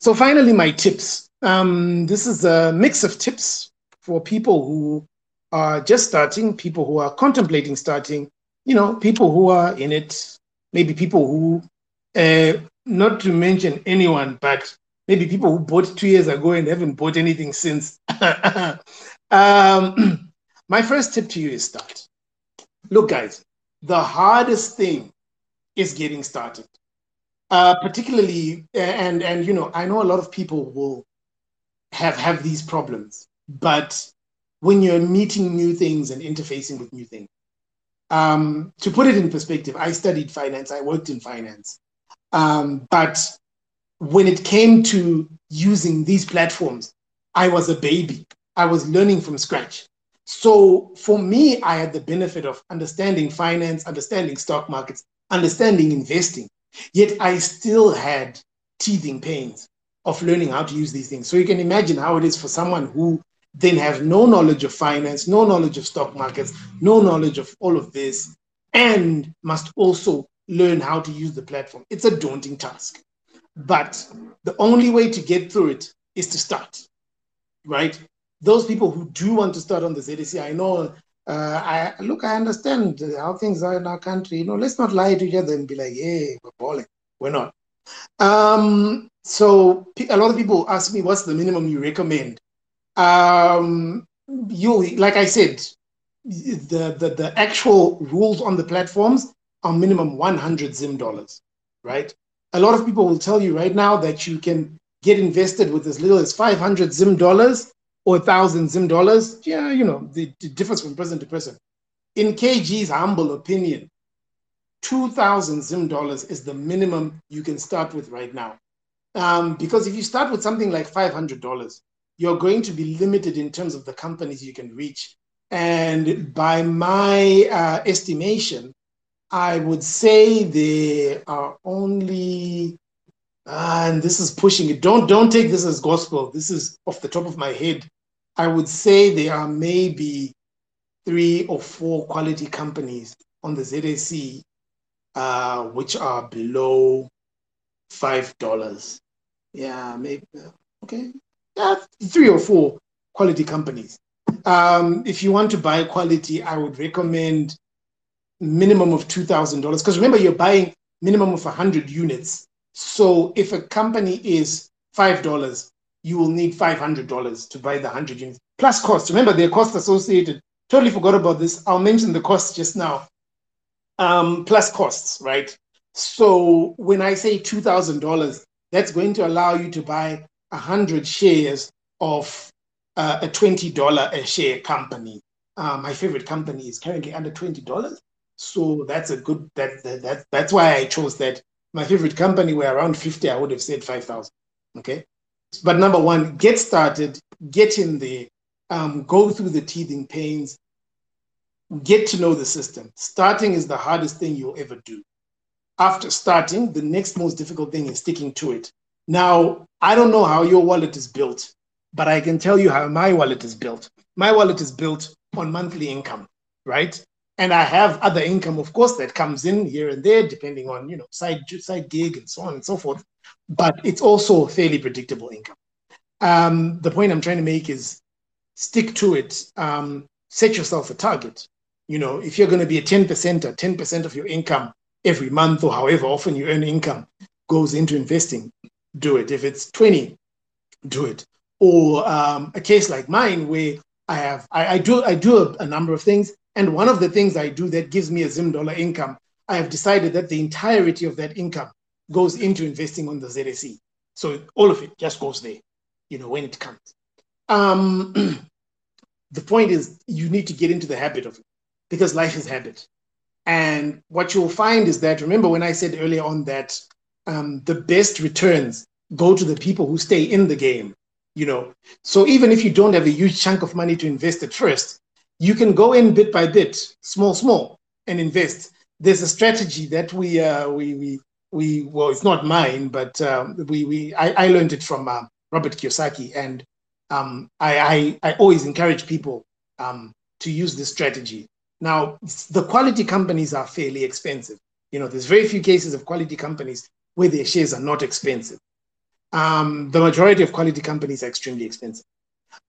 Speaker 1: So finally, my tips. Um, this is a mix of tips for people who are just starting, people who are contemplating starting, you know, people who are in it, maybe people who, uh, not to mention anyone, but maybe people who bought two years ago and haven't bought anything since. um, my first tip to you is start. Look, guys, the hardest thing is getting started. Uh, particularly, and and you know, I know a lot of people will have have these problems, but when you're meeting new things and interfacing with new things, um, to put it in perspective, I studied finance, I worked in finance, um, but when it came to using these platforms, I was a baby. I was learning from scratch. So for me, I had the benefit of understanding finance, understanding stock markets, understanding investing. Yet I still had teething pains of learning how to use these things. So you can imagine how it is for someone who then have no knowledge of finance, no knowledge of stock markets, no knowledge of all of this, and must also learn how to use the platform. It's a daunting task. But the only way to get through it is to start, right? Those people who do want to start on the ZSE, I know uh, I look, I understand how things are in our country. You know, let's not lie to each other and be like, "Hey, we're balling." We're not. Um, so a lot of people ask me, "What's the minimum you recommend?" Um, you, like I said, the, the the actual rules on the platforms are minimum 100 Zim dollars, right? A lot of people will tell you right now that you can get invested with as little as 500 Zim dollars or a thousand Zim dollars, yeah, you know, the, the difference from person to person. In KG's humble opinion, 2,000 Zim dollars is the minimum you can start with right now. Um, because if you start with something like $500, you're going to be limited in terms of the companies you can reach. And by my uh, estimation, I would say there are only, uh, and this is pushing it. Don't don't take this as gospel. This is off the top of my head. I would say there are maybe three or four quality companies on the ZSE uh, which are below five dollars. Yeah, maybe okay. Yeah, three or four quality companies. Um, if you want to buy quality, I would recommend minimum of two thousand dollars. Because remember, you're buying minimum of hundred units. So if a company is five dollars, you will need five hundred dollars to buy the hundred units plus cost. Remember, there are costs associated. Totally forgot about this. I'll mention the costs just now um, plus costs, right? So when I say $2,000, that's going to allow you to buy 100 shares of uh, a $20 a share company. Uh, my favorite company is currently under $20. So that's a good, that, that, that, that's why I chose that. My favorite company were around 50, I would have said 5,000. Okay. But number one, get started, get in there, um, go through the teething pains, get to know the system. Starting is the hardest thing you'll ever do. After starting, the next most difficult thing is sticking to it. Now, I don't know how your wallet is built, but I can tell you how my wallet is built. My wallet is built on monthly income, right? And I have other income, of course, that comes in here and there, depending on you know side side gig and so on and so forth. But it's also fairly predictable income. Um, the point I'm trying to make is stick to it. Um, set yourself a target you know, if you're going to be a 10% or 10% of your income every month or however often you earn income goes into investing, do it. If it's 20, do it. Or um, a case like mine where I have, I, I do, I do a, a, number of things. And one of the things I do that gives me a Zim dollar income, I have decided that the entirety of that income goes into investing on the ZSE. So all of it just goes there, you know, when it comes. Um, the point is you need to get into the habit of it because life is habit. And what you'll find is that, remember when I said earlier on that um, the best returns go to the people who stay in the game, you know. So even if you don't have a huge chunk of money to invest at first, you can go in bit by bit, small, small, and invest. There's a strategy that we, uh, we, we, we, well, it's not mine, but um, we, we, I, I learned it from uh, Robert Kiyosaki, and um, I, I, I always encourage people um, to use this strategy. Now, the quality companies are fairly expensive. You know, there's very few cases of quality companies where their shares are not expensive. Um, the majority of quality companies are extremely expensive.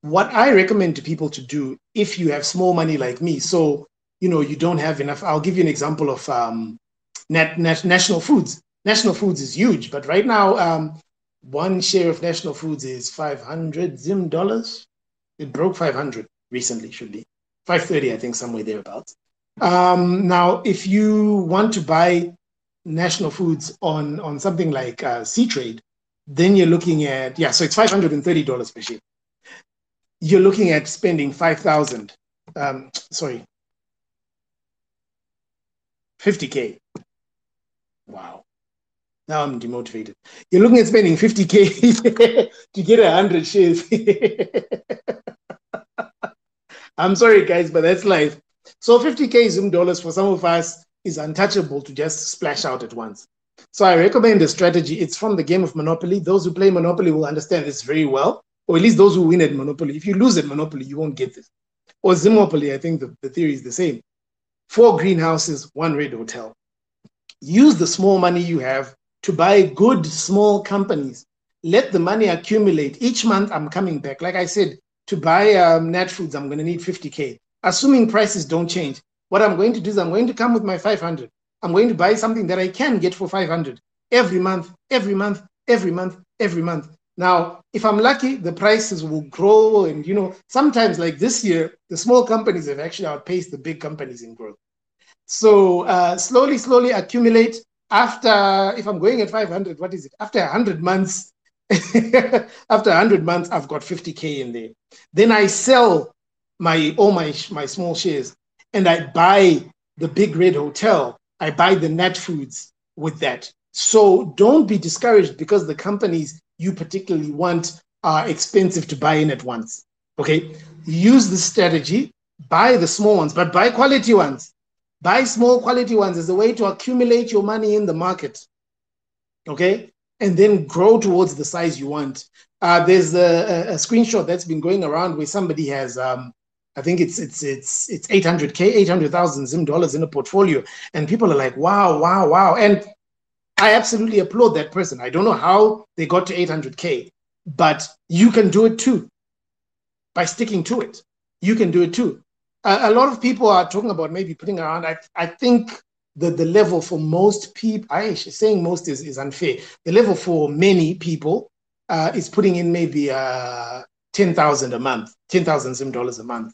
Speaker 1: What I recommend to people to do if you have small money like me, so you know you don't have enough. I'll give you an example of um, Nat, Nat, National Foods. National Foods is huge, but right now um, one share of National Foods is 500 Zim dollars. It broke 500 recently, should be. 530, I think, somewhere thereabouts. Um, now, if you want to buy national foods on, on something like uh, C trade, then you're looking at, yeah, so it's $530 per share. You're looking at spending 5,000, um, sorry, 50K. Wow. Now I'm demotivated. You're looking at spending 50K to get 100 shares. I'm sorry, guys, but that's life. So 50K Zim dollars for some of us is untouchable to just splash out at once. So I recommend a strategy. It's from the game of Monopoly. Those who play Monopoly will understand this very well, or at least those who win at Monopoly. If you lose at Monopoly, you won't get this. Or Zimopoly, I think the, the theory is the same. Four greenhouses, one red hotel. Use the small money you have to buy good small companies. Let the money accumulate. Each month I'm coming back. Like I said, to buy um, Nat Foods, I'm going to need 50K. Assuming prices don't change, what I'm going to do is I'm going to come with my 500. I'm going to buy something that I can get for 500 every month, every month, every month, every month. Now, if I'm lucky, the prices will grow. And, you know, sometimes like this year, the small companies have actually outpaced the big companies in growth. So uh, slowly, slowly accumulate. After, if I'm going at 500, what is it? After 100 months, after 100 months, I've got 50K in there. Then I sell my all my, my small shares and I buy the big red hotel. I buy the Nat Foods with that. So don't be discouraged because the companies you particularly want are expensive to buy in at once. Okay. Use the strategy, buy the small ones, but buy quality ones. Buy small quality ones as a way to accumulate your money in the market. Okay. And then grow towards the size you want. Uh, there's a, a, screenshot that's been going around where somebody has, um, I think it's it's it's it's 800k, 800,000 Zim dollars in a portfolio, and people are like, wow, wow, wow, and I absolutely applaud that person. I don't know how they got to 800k, but you can do it too by sticking to it. You can do it too. a lot of people are talking about maybe putting around. I I think the, the level for most people, I saying most is, is unfair. The level for many people uh, is putting in maybe uh, 10,000 a month, 10,000 Zim dollars a month.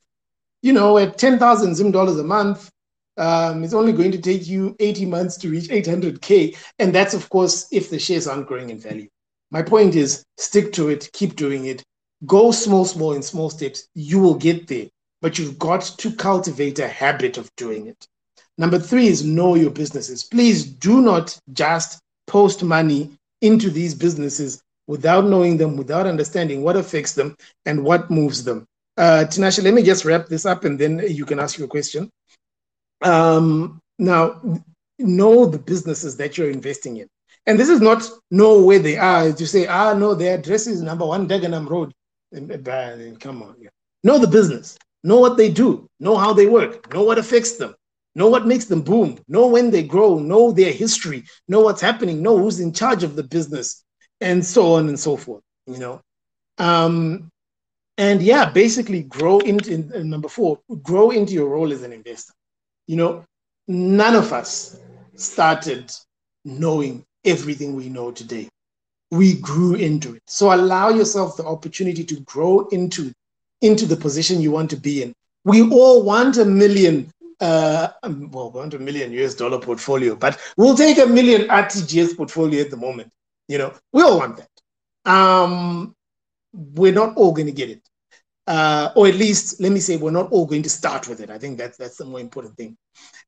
Speaker 1: You know, at 10,000 Zim dollars a month, um, it's only going to take you 80 months to reach 800K. And that's, of course, if the shares aren't growing in value. My point is stick to it, keep doing it, go small, small, in small steps. You will get there, but you've got to cultivate a habit of doing it. Number three is know your businesses. Please do not just post money into these businesses without knowing them, without understanding what affects them and what moves them. Uh, Tinashe, let me just wrap this up and then you can ask your question. Um, now, know the businesses that you're investing in. And this is not know where they are. To say, ah, no, their address is number one Dagenham Road. Come on. Know the business. Know what they do. Know how they work. Know what affects them. Know what makes them boom. Know when they grow. Know their history. Know what's happening. Know who's in charge of the business, and so on and so forth. You know, um, and yeah, basically grow into in, number four. Grow into your role as an investor. You know, none of us started knowing everything we know today. We grew into it. So allow yourself the opportunity to grow into, into the position you want to be in. We all want a million, uh, um, well, want a million US dollar portfolio, but we'll take a million RTGS portfolio at the moment. You know, we all want that. Um, we're not all going to get it uh, or at least let me say we're not all going to start with it. I think that's that's the more important thing.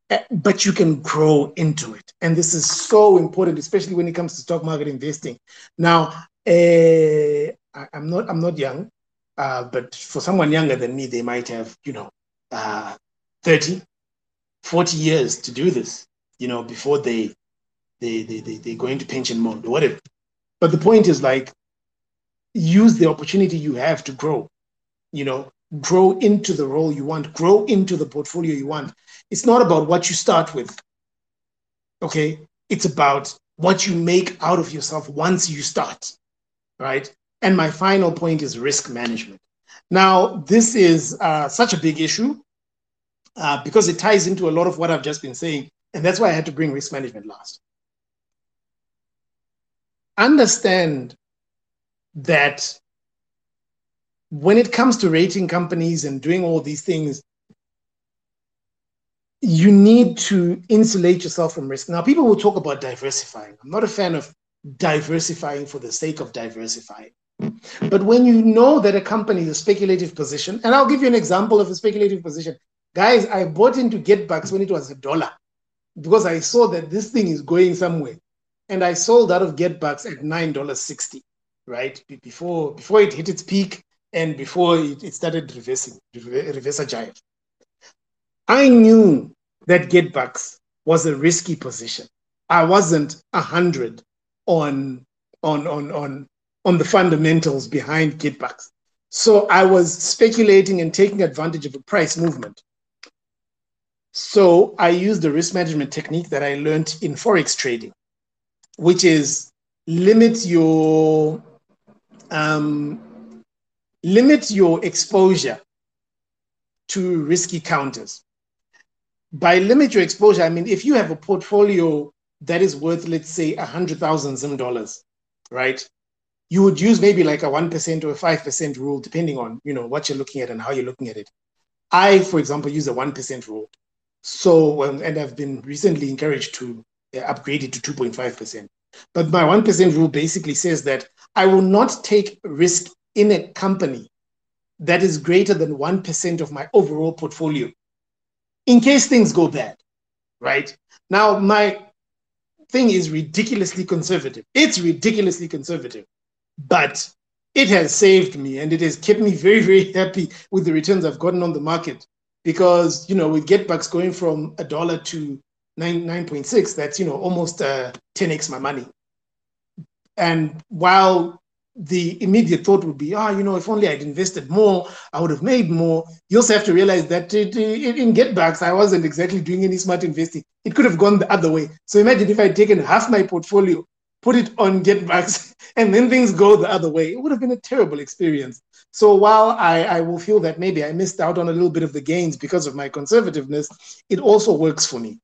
Speaker 1: Uh, but you can grow into it, and this is so important, especially when it comes to stock market investing. Now, uh, I, am not I'm not young, uh, but for someone younger than me, they might have you know uh, 30, 40 years to do this. You know before they they they they, they go into pension mode or whatever. But the point is like use the opportunity you have to grow you know, grow into the role you want, grow into the portfolio you want. It's not about what you start with. Okay. It's about what you make out of yourself once you start. Right. And my final point is risk management. Now, this is uh, such a big issue uh, because it ties into a lot of what I've just been saying. And that's why I had to bring risk management last. Understand that when it comes to rating companies and doing all these things, you need to insulate yourself from risk. Now, people will talk about diversifying. I'm not a fan of diversifying for the sake of diversifying. But when you know that a company is a speculative position, and I'll give you an example of a speculative position. Guys, I bought into GetBucks when it was a dollar because I saw that this thing is going somewhere. And I sold out of GetBucks at $9.60, right? Before, before it hit its peak, and before it, it started reversing, reverse giant. I knew that GetBucks was a risky position. I wasn't a hundred on on on on on the fundamentals behind GetBucks. So I was speculating and taking advantage of a price movement. So I used the risk management technique that I learned in forex trading, which is limit your um, limit your exposure to risky counters. By limit your exposure, I mean if you have a portfolio that is worth, let's say, a hundred thousand Zim dollars, right? You would use maybe like a one percent or a five percent rule, depending on you know what you're looking at and how you're looking at it. I, for example, use a one percent rule. So, um, and I've been recently encouraged to uh, upgrade it to two point five percent. But my one percent rule basically says that I will not take risk in a company that is greater than 1% of my overall portfolio in case things go bad, right? Now, my thing is ridiculously conservative. It's ridiculously conservative, but it has saved me and it has kept me very, very happy with the returns I've gotten on the market. because you know with GetBucks going from a dollar to nine nine point six, that's you know almost uh, ten x my money. And while the immediate thought would be, ah, oh, you know, if only I'd invested more, I would have made more. You also have to realize that it, it, in GetBucks, I wasn't exactly doing any smart investing. It could have gone the other way. So imagine if I'd taken half my portfolio, put it on GetBucks, and then things go the other way. It would have been a terrible experience. So while I, I will feel that maybe I missed out on a little bit of the gains because of my conservativeness, it also works for me.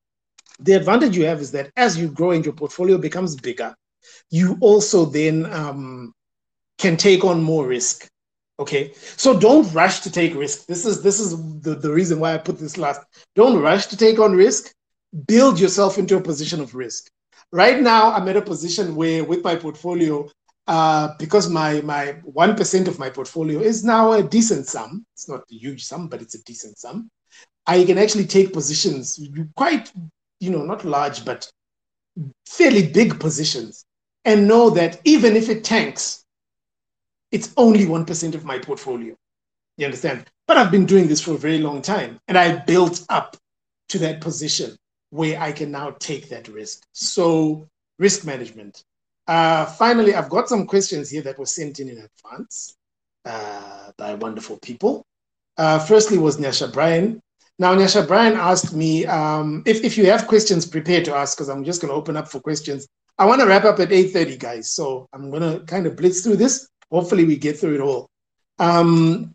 Speaker 1: The advantage you have is that as you grow and your portfolio becomes bigger, you also then um, can take on more risk. Okay, so don't rush to take risk. This is this is the, the reason why I put this last. Don't rush to take on risk. Build yourself into a position of risk. Right now, I'm at a position where, with my portfolio, uh, because my my one percent of my portfolio is now a decent sum. It's not a huge sum, but it's a decent sum. I can actually take positions, quite you know, not large, but fairly big positions, and know that even if it tanks, it's only one percent of my portfolio. You understand? But I've been doing this for a very long time, and I built up to that position where I can now take that risk. So risk management uh, finally, I've got some questions here that were sent in in advance uh, by wonderful people. Uh, firstly was Nyasha Brian. Now, Nyasha Brian asked me um, if, if you have questions prepare to ask, because I'm just going to open up for questions. I want to wrap up at 8.30, guys. So I'm going to kind of blitz through this. Hopefully we get through it all. Um,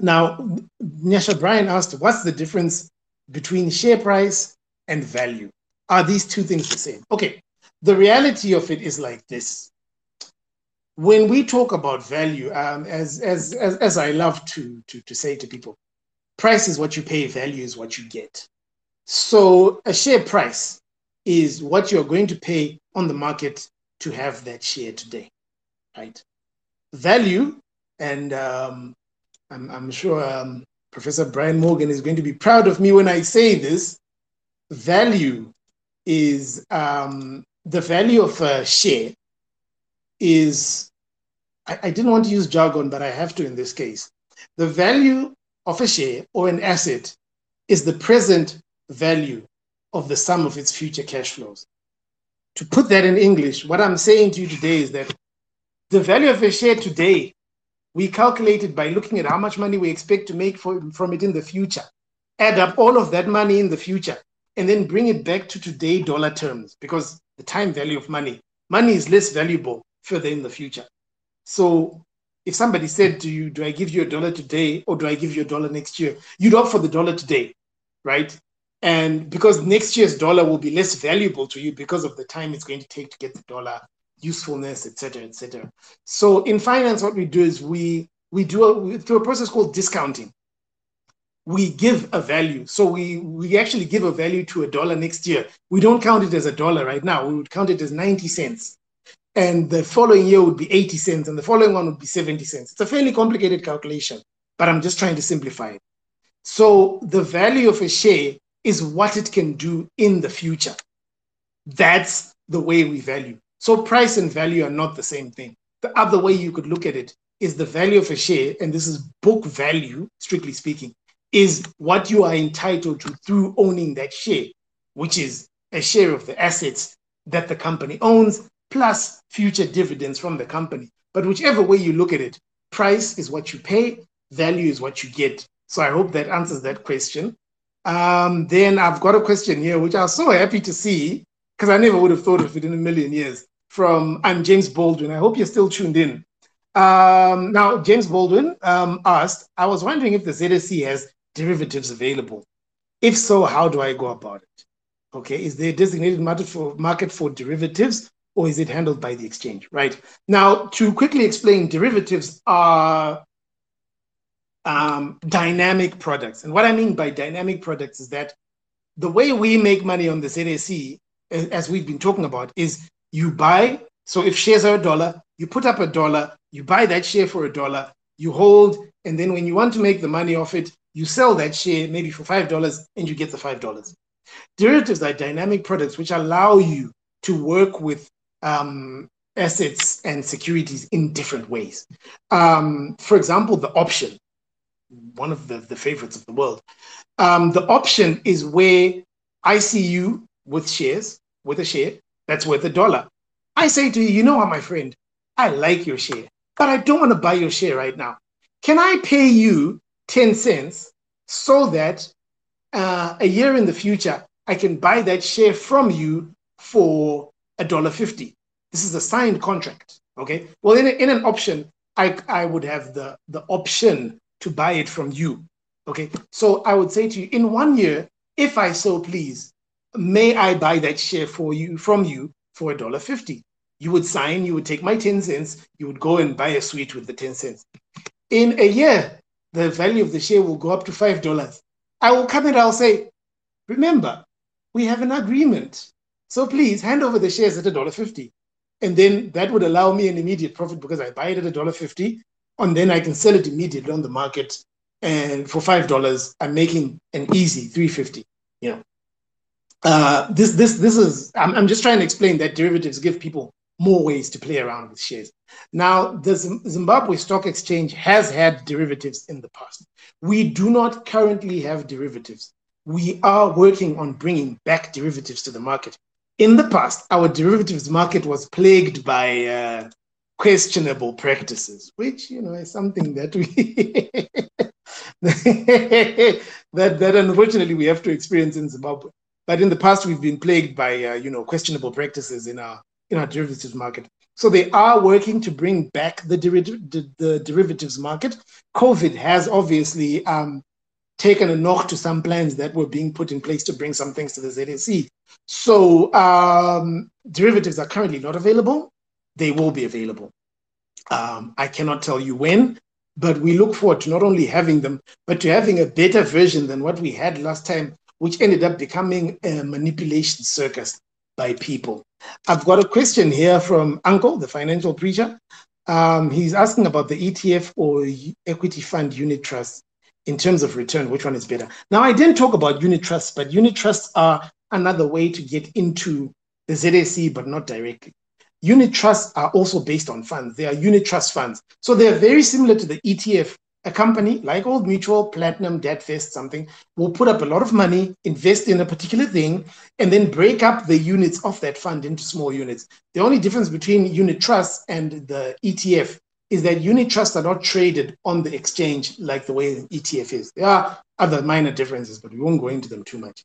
Speaker 1: now, Nyasha Brian asked, what's the difference between share price and value? Are these two things the same? Okay, the reality of it is like this. When we talk about value, um, as, as, as, as I love to, to, to say to people, price is what you pay, value is what you get. So a share price is what you're going to pay on the market to have that share today, right? Value, and um, I'm, I'm, sure um, Professor Brian Morgan is going to be proud of me when I say this. Value is um, the value of a share is, I, I didn't want to use jargon, but I have to in this case. The value of a share or an asset is the present value of the sum of its future cash flows. To put that in English, what I'm saying to you today is that the value of a share today, we calculate it by looking at how much money we expect to make for, from it in the future. Add up all of that money in the future and then bring it back to today dollar terms because the time value of money. Money is less valuable further in the future. So if somebody said to you, Do I give you a dollar today or do I give you a dollar next year? You'd opt for the dollar today, right? And because next year's dollar will be less valuable to you because of the time it's going to take to get the dollar usefulness, etc., etc. So in finance, what we do is we we do a, through a process called discounting we give a value. So we, we actually give a value to a dollar next year. We don't count it as a dollar right now. We would count it as 90 cents. And the following year would be 80 cents, and the following one would be 70 cents. It's a fairly complicated calculation, but I'm just trying to simplify it. So the value of a share is what it can do in the future. That's the way we value. So price and value are not the same thing. The other way you could look at it is the value of a share, and this is book value, strictly speaking, is what you are entitled to through owning that share, which is a share of the assets that the company owns plus future dividends from the company. But whichever way you look at it, price is what you pay, value is what you get. So I hope that answers that question. Um, then I've got a question here, which I was so happy to see because I never would have thought of it in a million years. From I'm James Baldwin. I hope you're still tuned in. Um, now, James Baldwin um, asked, I was wondering if the ZSE has derivatives available? If so, how do I go about it? Okay, is there a designated market for, market for derivatives or is it handled by the exchange, right? Now, to quickly explain, derivatives are um, dynamic products. And what I mean by dynamic products is that the way we make money on the ZSE, as we've been talking about, is you buy. So if shares are a dollar, you put up a dollar, you buy that share for a dollar, you hold, and then when you want to make the money off it, you sell that share maybe for $5 and you get the $5. Derivatives are dynamic products which allow you to work with um, assets and securities in different ways. Um, for example, the option. one of the, the favorites of the world. Um, the option is where I see you with shares, with a share that's worth a dollar. I say to you, you know what, my friend, I like your share, but I don't want to buy your share right now. Can I pay you 10 cents so that uh, a year in the future, I can buy that share from you for a dollar fifty? This is a signed contract. Okay. Well, in, a, in an option, I, I would have the, the option to buy it from you. Okay. So I would say to you, in one year, if I so please, may I buy that share for you from you for a dollar fifty? You would sign, you would take my 10 cents, you would go and buy a suite with the 10 cents. In a year, the value of the share will go up to five dollars. I will come and I'll say, remember, we have an agreement. So please hand over the shares at a dollar fifty. And then that would allow me an immediate profit because I buy it at a dollar fifty, and then I can sell it immediately on the market. And for five dollars, I'm making an easy three fifty. You know, uh, this this this is. I'm, I'm just trying to explain that derivatives give people more ways to play around with shares. Now, the Zimbabwe Stock Exchange has had derivatives in the past. We do not currently have derivatives. We are working on bringing back derivatives to the market. In the past, our derivatives market was plagued by uh, questionable practices, which you know is something that we that that unfortunately we have to experience in Zimbabwe. But in the past, we've been plagued by uh, you know questionable practices in our in our derivatives market. So they are working to bring back the, deriv- the, the derivatives market. COVID has obviously um, taken a knock to some plans that were being put in place to bring some things to the ZSE. So um, derivatives are currently not available. They will be available. Um, I cannot tell you when, but we look forward to not only having them, but to having a better version than what we had last time, which ended up becoming a manipulation circus by people. I've got a question here from Uncle, the financial preacher. Um, he's asking about the ETF or equity fund unit trust in terms of return, which one is better? Now, I didn't talk about unit trusts, but unit trusts are another way to get into the ZSE, but not directly. Unit trusts are also based on funds. They are unit trust funds. So they're very similar to the ETF a company like Old Mutual, Platinum, Datvest, something, will put up a lot of money, invest in a particular thing, and then break up the units of that fund into small units. The only difference between unit trusts and the ETF is that unit trusts are not traded on the exchange like the way an ETF is. There are other minor differences, but we won't go into them too much.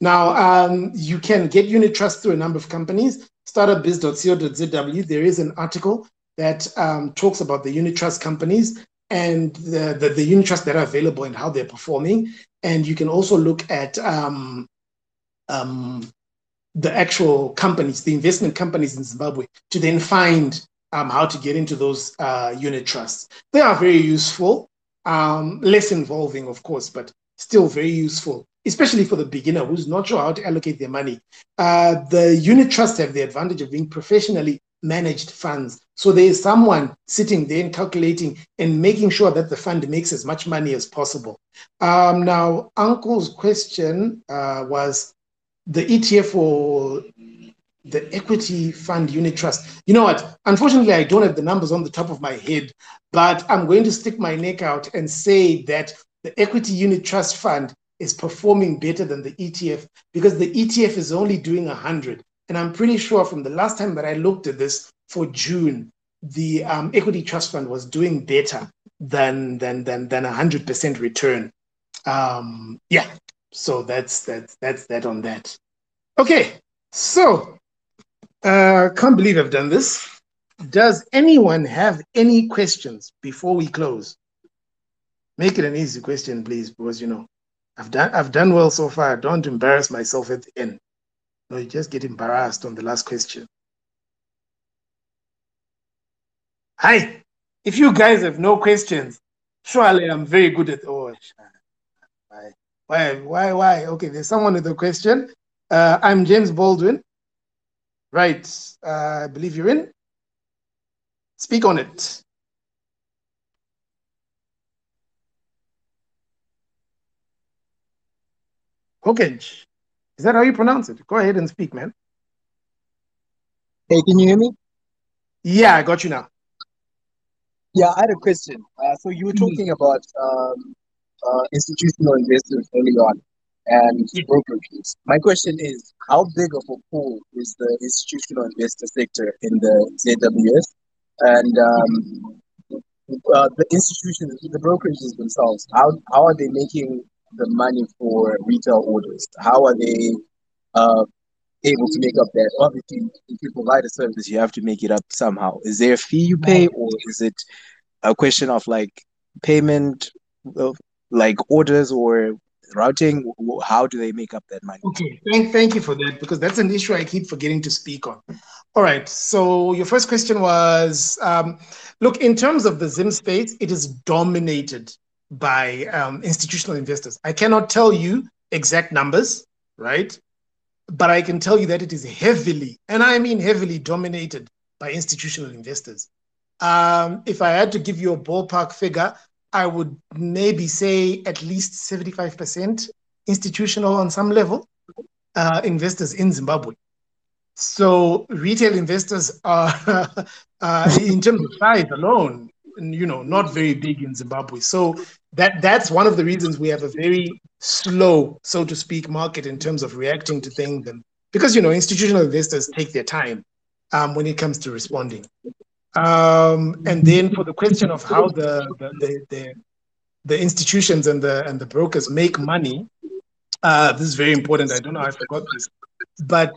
Speaker 1: Now, um, you can get unit trusts through a number of companies. Startupbiz.co.zw, there is an article that um, talks about the unit trust companies and the, the, the unit trusts that are available and how they're performing. And you can also look at um, um, the actual companies, the investment companies in Zimbabwe, to then find um, how to get into those uh, unit trusts. They are very useful, um, less involving, of course, but still very useful, especially for the beginner who's not sure how to allocate their money. Uh, the unit trusts have the advantage of being professionally managed funds. So there is someone sitting there and calculating and making sure that the fund makes as much money as possible. Um, now, Uncle's question uh, was the ETF or the equity fund unit trust. You know what? Unfortunately, I don't have the numbers on the top of my head, but I'm going to stick my neck out and say that the equity unit trust fund is performing better than the ETF because the ETF is only doing 100 and I'm pretty sure from the last time that I looked at this for June, the um, equity trust fund was doing better than than than than a hundred percent return. Um, yeah, so that's that's that's that on that. Okay, so uh, can't believe I've done this. Does anyone have any questions before we close? Make it an easy question, please, because you know I've done I've done well so far. Don't embarrass myself at the end. You just get embarrassed on the last question. Hi, if you guys have no questions, surely I'm very good at. Oh, why, why, why, why? Okay, there's someone with a question. Uh, I'm James Baldwin. Right, uh, I believe you're in. Speak on it. Okay. Is that how you pronounce it? Go ahead and speak, man.
Speaker 5: Hey, can you hear me?
Speaker 1: Yeah, I got you now.
Speaker 5: Yeah, I had a question. Uh, so you were talking about um, uh, institutional investors early on and brokerages. My question is, how big of a pool is the institutional investor sector in the ZWS? And um, uh, the institutions, the brokerages themselves, how, how are they making the money for retail orders? How are they uh, able to make up that? Obviously, if you provide a service, you have to make it up somehow. Is there a fee you pay, or is it a question of like payment, of, like orders or routing? How do they make up that money?
Speaker 1: Okay, thank, thank you for that because that's an issue I keep forgetting to speak on. All right, so your first question was um, look, in terms of the Zim space, it is dominated by um, institutional investors. I cannot tell you exact numbers, right? But I can tell you that it is heavily, and I mean heavily, dominated by institutional investors. Um, if I had to give you a ballpark figure, I would maybe say at least 75% institutional on some level uh, investors in Zimbabwe. So retail investors are, uh, in terms of size alone, you know, not very big in Zimbabwe. So that that's one of the reasons we have a very slow, so to speak, market in terms of reacting to things, and because you know institutional investors take their time um, when it comes to responding. Um, and then for the question of how the, the, the, the, the institutions and the, and the brokers make money, uh, this is very important. I don't know, I forgot this, but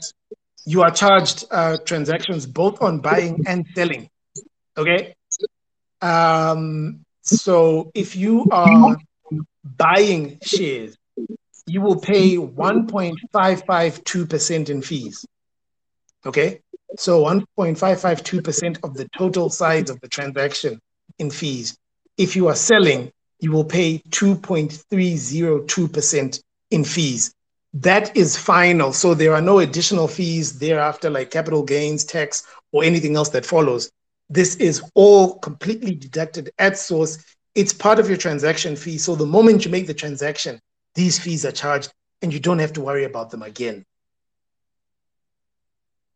Speaker 1: you are charged uh, transactions both on buying and selling. Okay. Um, so if you are buying shares, you will pay 1.552% in fees. Okay. So 1.552% of the total size of the transaction in fees. If you are selling, you will pay 2.302% in fees. That is final. So there are no additional fees thereafter, like capital gains tax or anything else that follows. This is all completely deducted at source. It's part of your transaction fee. So the moment you make the transaction, these fees are charged and you don't have to worry about them again.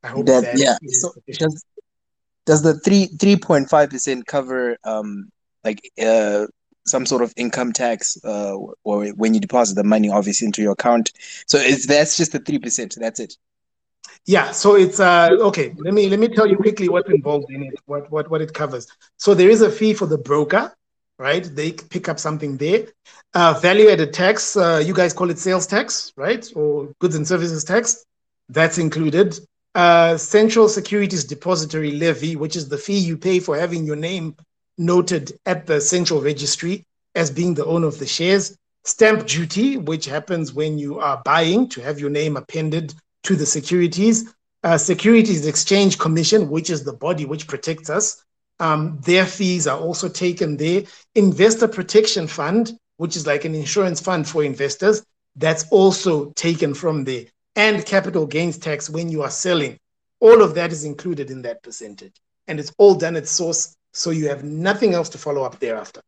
Speaker 5: I hope that, that yeah. So does, does the three three point five percent cover um like uh some sort of income tax uh or when you deposit the money obviously into your account? So it's that's just the three percent. That's it.
Speaker 1: Yeah, so it's uh okay. Let me let me tell you quickly what's involved in it, what what what it covers. So there is a fee for the broker, right? They pick up something there. Uh, value added tax, uh, you guys call it sales tax, right? Or goods and services tax. That's included uh, Central Securities Depository Levy, which is the fee you pay for having your name noted at the central registry as being the owner of the shares. Stamp duty, which happens when you are buying to have your name appended to the securities. Uh, Securities Exchange Commission, which is the body which protects us. Um, their fees are also taken there. Investor Protection Fund, which is like an insurance fund for investors, that's also taken from there and capital gains tax when you are selling. All of that is included in that percentage. And it's all done at source. So you have nothing else to follow up thereafter.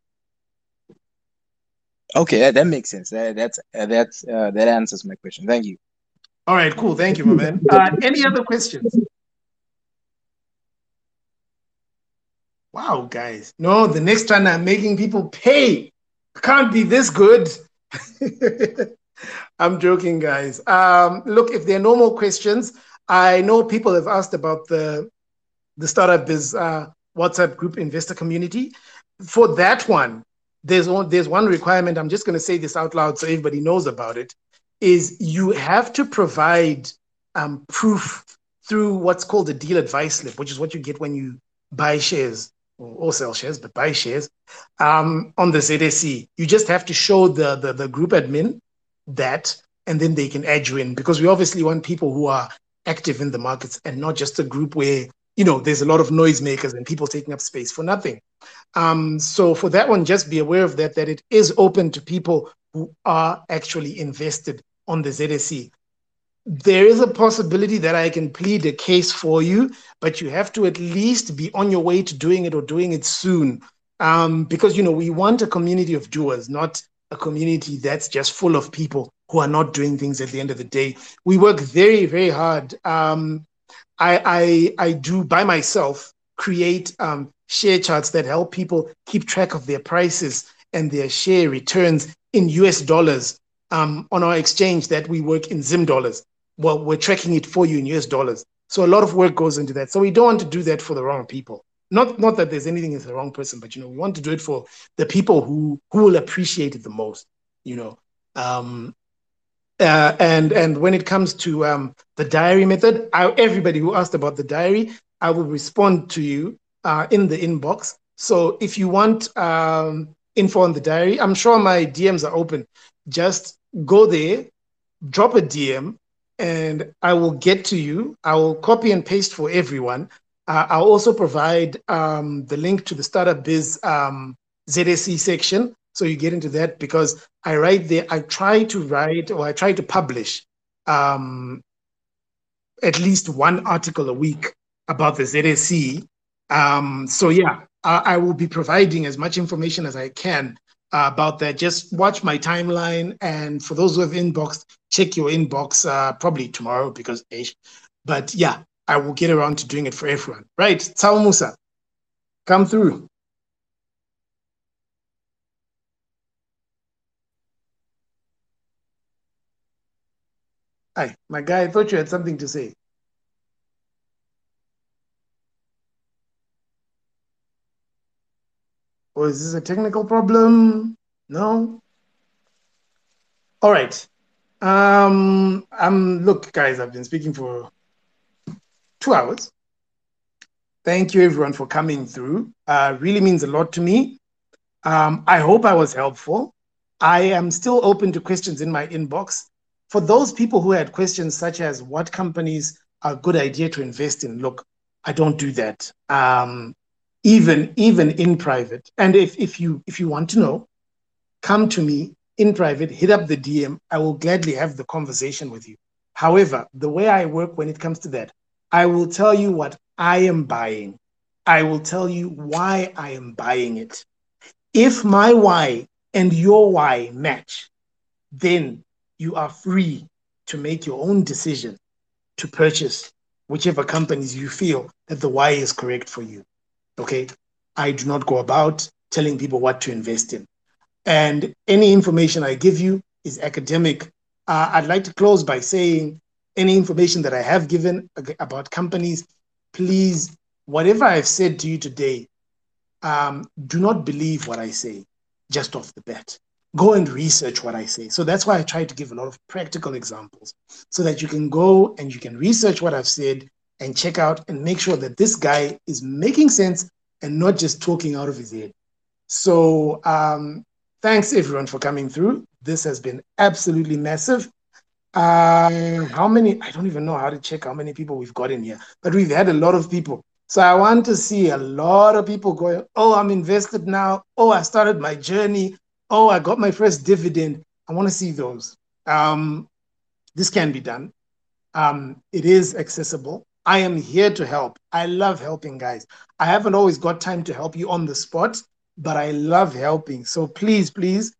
Speaker 5: Okay, that, makes sense. That, uh, that's uh, that answers my question. Thank you.
Speaker 1: All right, cool. Thank you, my man. Uh, any other questions? Wow, guys. No, the next time I'm making people pay. Can't be this good. I'm joking, guys. Um, look, if there are no more questions, I know people have asked about the the startup biz uh, WhatsApp group investor community. For that one, there's one, there's one requirement. I'm just going to say this out loud so everybody knows about it. Is you have to provide um, proof through what's called a deal advice slip, which is what you get when you buy shares or, sell shares, but buy shares um, on the ZSE. You just have to show the, the, the group admin that, and then they can add you in because we obviously want people who are active in the markets and not just a group where you know there's a lot of noisemakers and people taking up space for nothing. Um, so for that one, just be aware of that that it is open to people who are actually invested on the ZSE. There is a possibility that I can plead a case for you, but you have to at least be on your way to doing it or doing it soon. Um, because you know we want a community of doers, not a community that's just full of people who are not doing things at the end of the day. We work very, very hard. Um, I, I, I do by myself create um, share charts that help people keep track of their prices and their share returns in US dollars um, on our exchange that we work in Zim dollars. Well, we're tracking it for you in US dollars. So a lot of work goes into that. So we don't want to do that for the wrong people. Not not that there's anything as the wrong person, but you know, we want to do it for the people who who will appreciate it the most. You know, um, uh, and and when it comes to um, the diary method, everybody who asked about the diary, I will respond to you uh, in the inbox. So if you want um, info on the diary, I'm sure my DMs are open. Just go there, drop a DM, and I will get to you. I will copy and paste for everyone. Uh, I'll also provide um, the link to the Startup Biz um, ZSE section. So you get into that because I write there, I try to write or I try to publish um, at least one article a week about the ZSE. Um, so yeah, I, I, will be providing as much information as I can about that. Just watch my timeline. And for those who have inboxed, check your inbox uh, probably tomorrow because, age. but yeah, I will get around to doing it for everyone. Right, Tsao Musa, come through. Hi, my guy, I thought you had something to say. Or is this a technical problem? No? All right. Um, um, look, guys, I've been speaking for two hours. Thank you, everyone, for coming through. Uh, really means a lot to me. Um, I hope I was helpful. I am still open to questions in my inbox. For those people who had questions such as what companies are a good idea to invest in, look, I don't do that. Um, even even in private. And if, if you if you want to know, come to me in private, hit up the DM. I will gladly have the conversation with you. However, the way I work when it comes to that, I will tell you what I am buying. I will tell you why I am buying it. If my why and your why match, then you are free to make your own decision to purchase whichever companies you feel that the why is correct for you. Okay. I do not go about telling people what to invest in. And any information I give you is academic. Uh, I'd like to close by saying any information that I have given about companies, please, whatever I've said to you today, um, do not believe what I say just off the bat. Go and research what I say. So that's why I try to give a lot of practical examples so that you can go and you can research what I've said and check out and make sure that this guy is making sense and not just talking out of his head. So um, thanks everyone for coming through. This has been absolutely massive. Uh, how many? I don't even know how to check how many people we've got in here, but we've had a lot of people. So I want to see a lot of people going, oh, I'm invested now. Oh, I started my journey. Oh, I got my first dividend. I want to see those. Um, this can be done. Um, it is accessible. I am here to help. I love helping guys. I haven't always got time to help you on the spot, but I love helping. So please, please,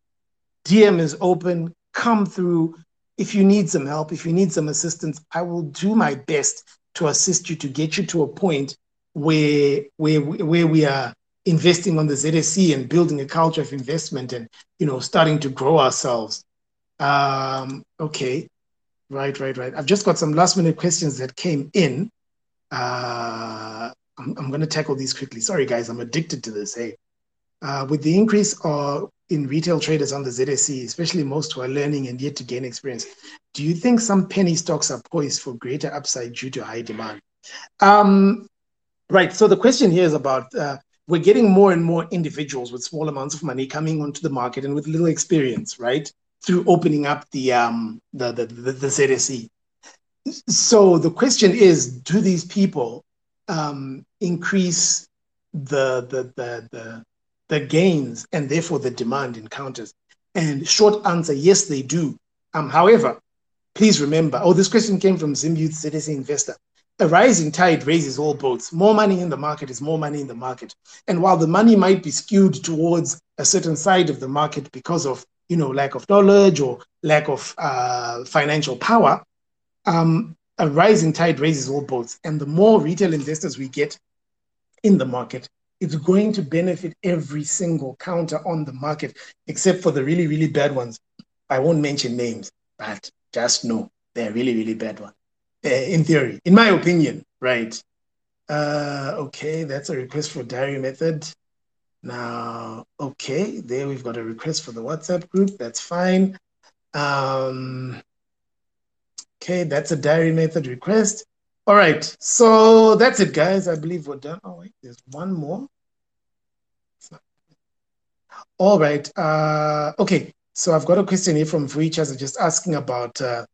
Speaker 1: DM is open. Come through. If you need some help, if you need some assistance, I will do my best to assist you to get you to a point where where where we are investing on the ZSE and building a culture of investment and you know starting to grow ourselves. Um, okay, right, right, right. I've just got some last minute questions that came in. Uh, I'm, I'm going to tackle these quickly. Sorry, guys, I'm addicted to this. Hey, uh, with the increase uh, in retail traders on the ZSE, especially most who are learning and yet to gain experience, do you think some penny stocks are poised for greater upside due to high demand? Um, right. So the question here is about uh, we're getting more and more individuals with small amounts of money coming onto the market and with little experience, right? Through opening up the um, the, the, the, the ZSE. So the question is, do these people um, increase the, the, the, the the gains and therefore the demand encounters? And short answer, yes, they do. Um, however, please remember, oh, this question came from Zim Youth ZSE Investor. A rising tide raises all boats. More money in the market is more money in the market. And while the money might be skewed towards a certain side of the market because of you know lack of knowledge or lack of uh, financial power, um, a rising tide raises all boats. And the more retail investors we get in the market, it's going to benefit every single counter on the market, except for the really, really bad ones. I won't mention names, but just know they're really, really bad ones. Uh, in theory, in my opinion, right? Uh, okay, that's a request for diary method. Now, okay, there we've got a request for the WhatsApp group. That's fine. Um, okay, that's a diary method request. All right, so that's it, guys. I believe we're done. Oh, wait, there's one more. All right. Uh, okay, so I've got a question here from Vuichas just asking about uh,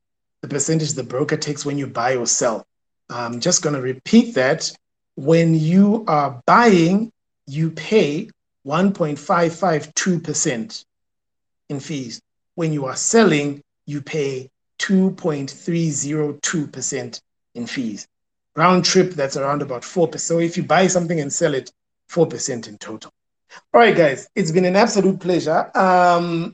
Speaker 1: the percentage the broker takes when you buy or sell. I'm just going to repeat that. When you are buying, you pay 1.552% in fees. When you are selling, you pay 2.302% in fees. Round trip, that's around about 4%. So if you buy something and sell it, 4% in total. All right, guys, it's been an absolute pleasure. Um,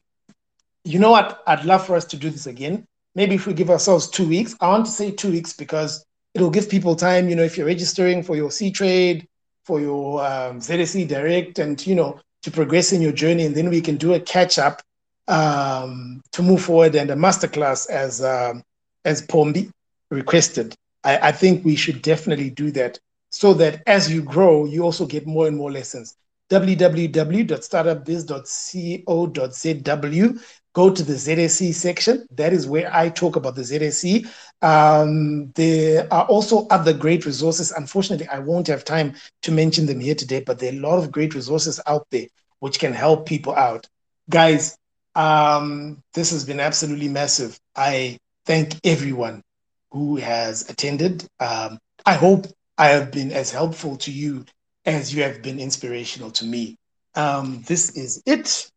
Speaker 1: you know what? I'd love for us to do this again. Maybe if we give ourselves two weeks. I want to say two weeks because it'll give people time. You know, if you're registering for your C trade, for your um, ZSE Direct, and you know, to progress in your journey, and then we can do a catch up um, to move forward and a masterclass as um, as Pombi requested. I, I think we should definitely do that so that as you grow, you also get more and more lessons www.startupbiz.co.zw. Go to the ZSE section. That is where I talk about the ZSE. Um, there are also other great resources. Unfortunately, I won't have time to mention them here today, but there are a lot of great resources out there which can help people out. Guys, um, this has been absolutely massive. I thank everyone who has attended. Um, I hope I have been as helpful to you as you have been inspirational to me. Um, this is it.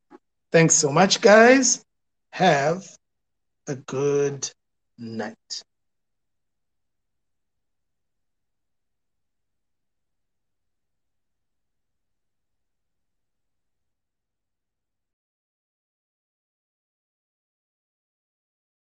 Speaker 1: Thanks so much, guys. Have a good night.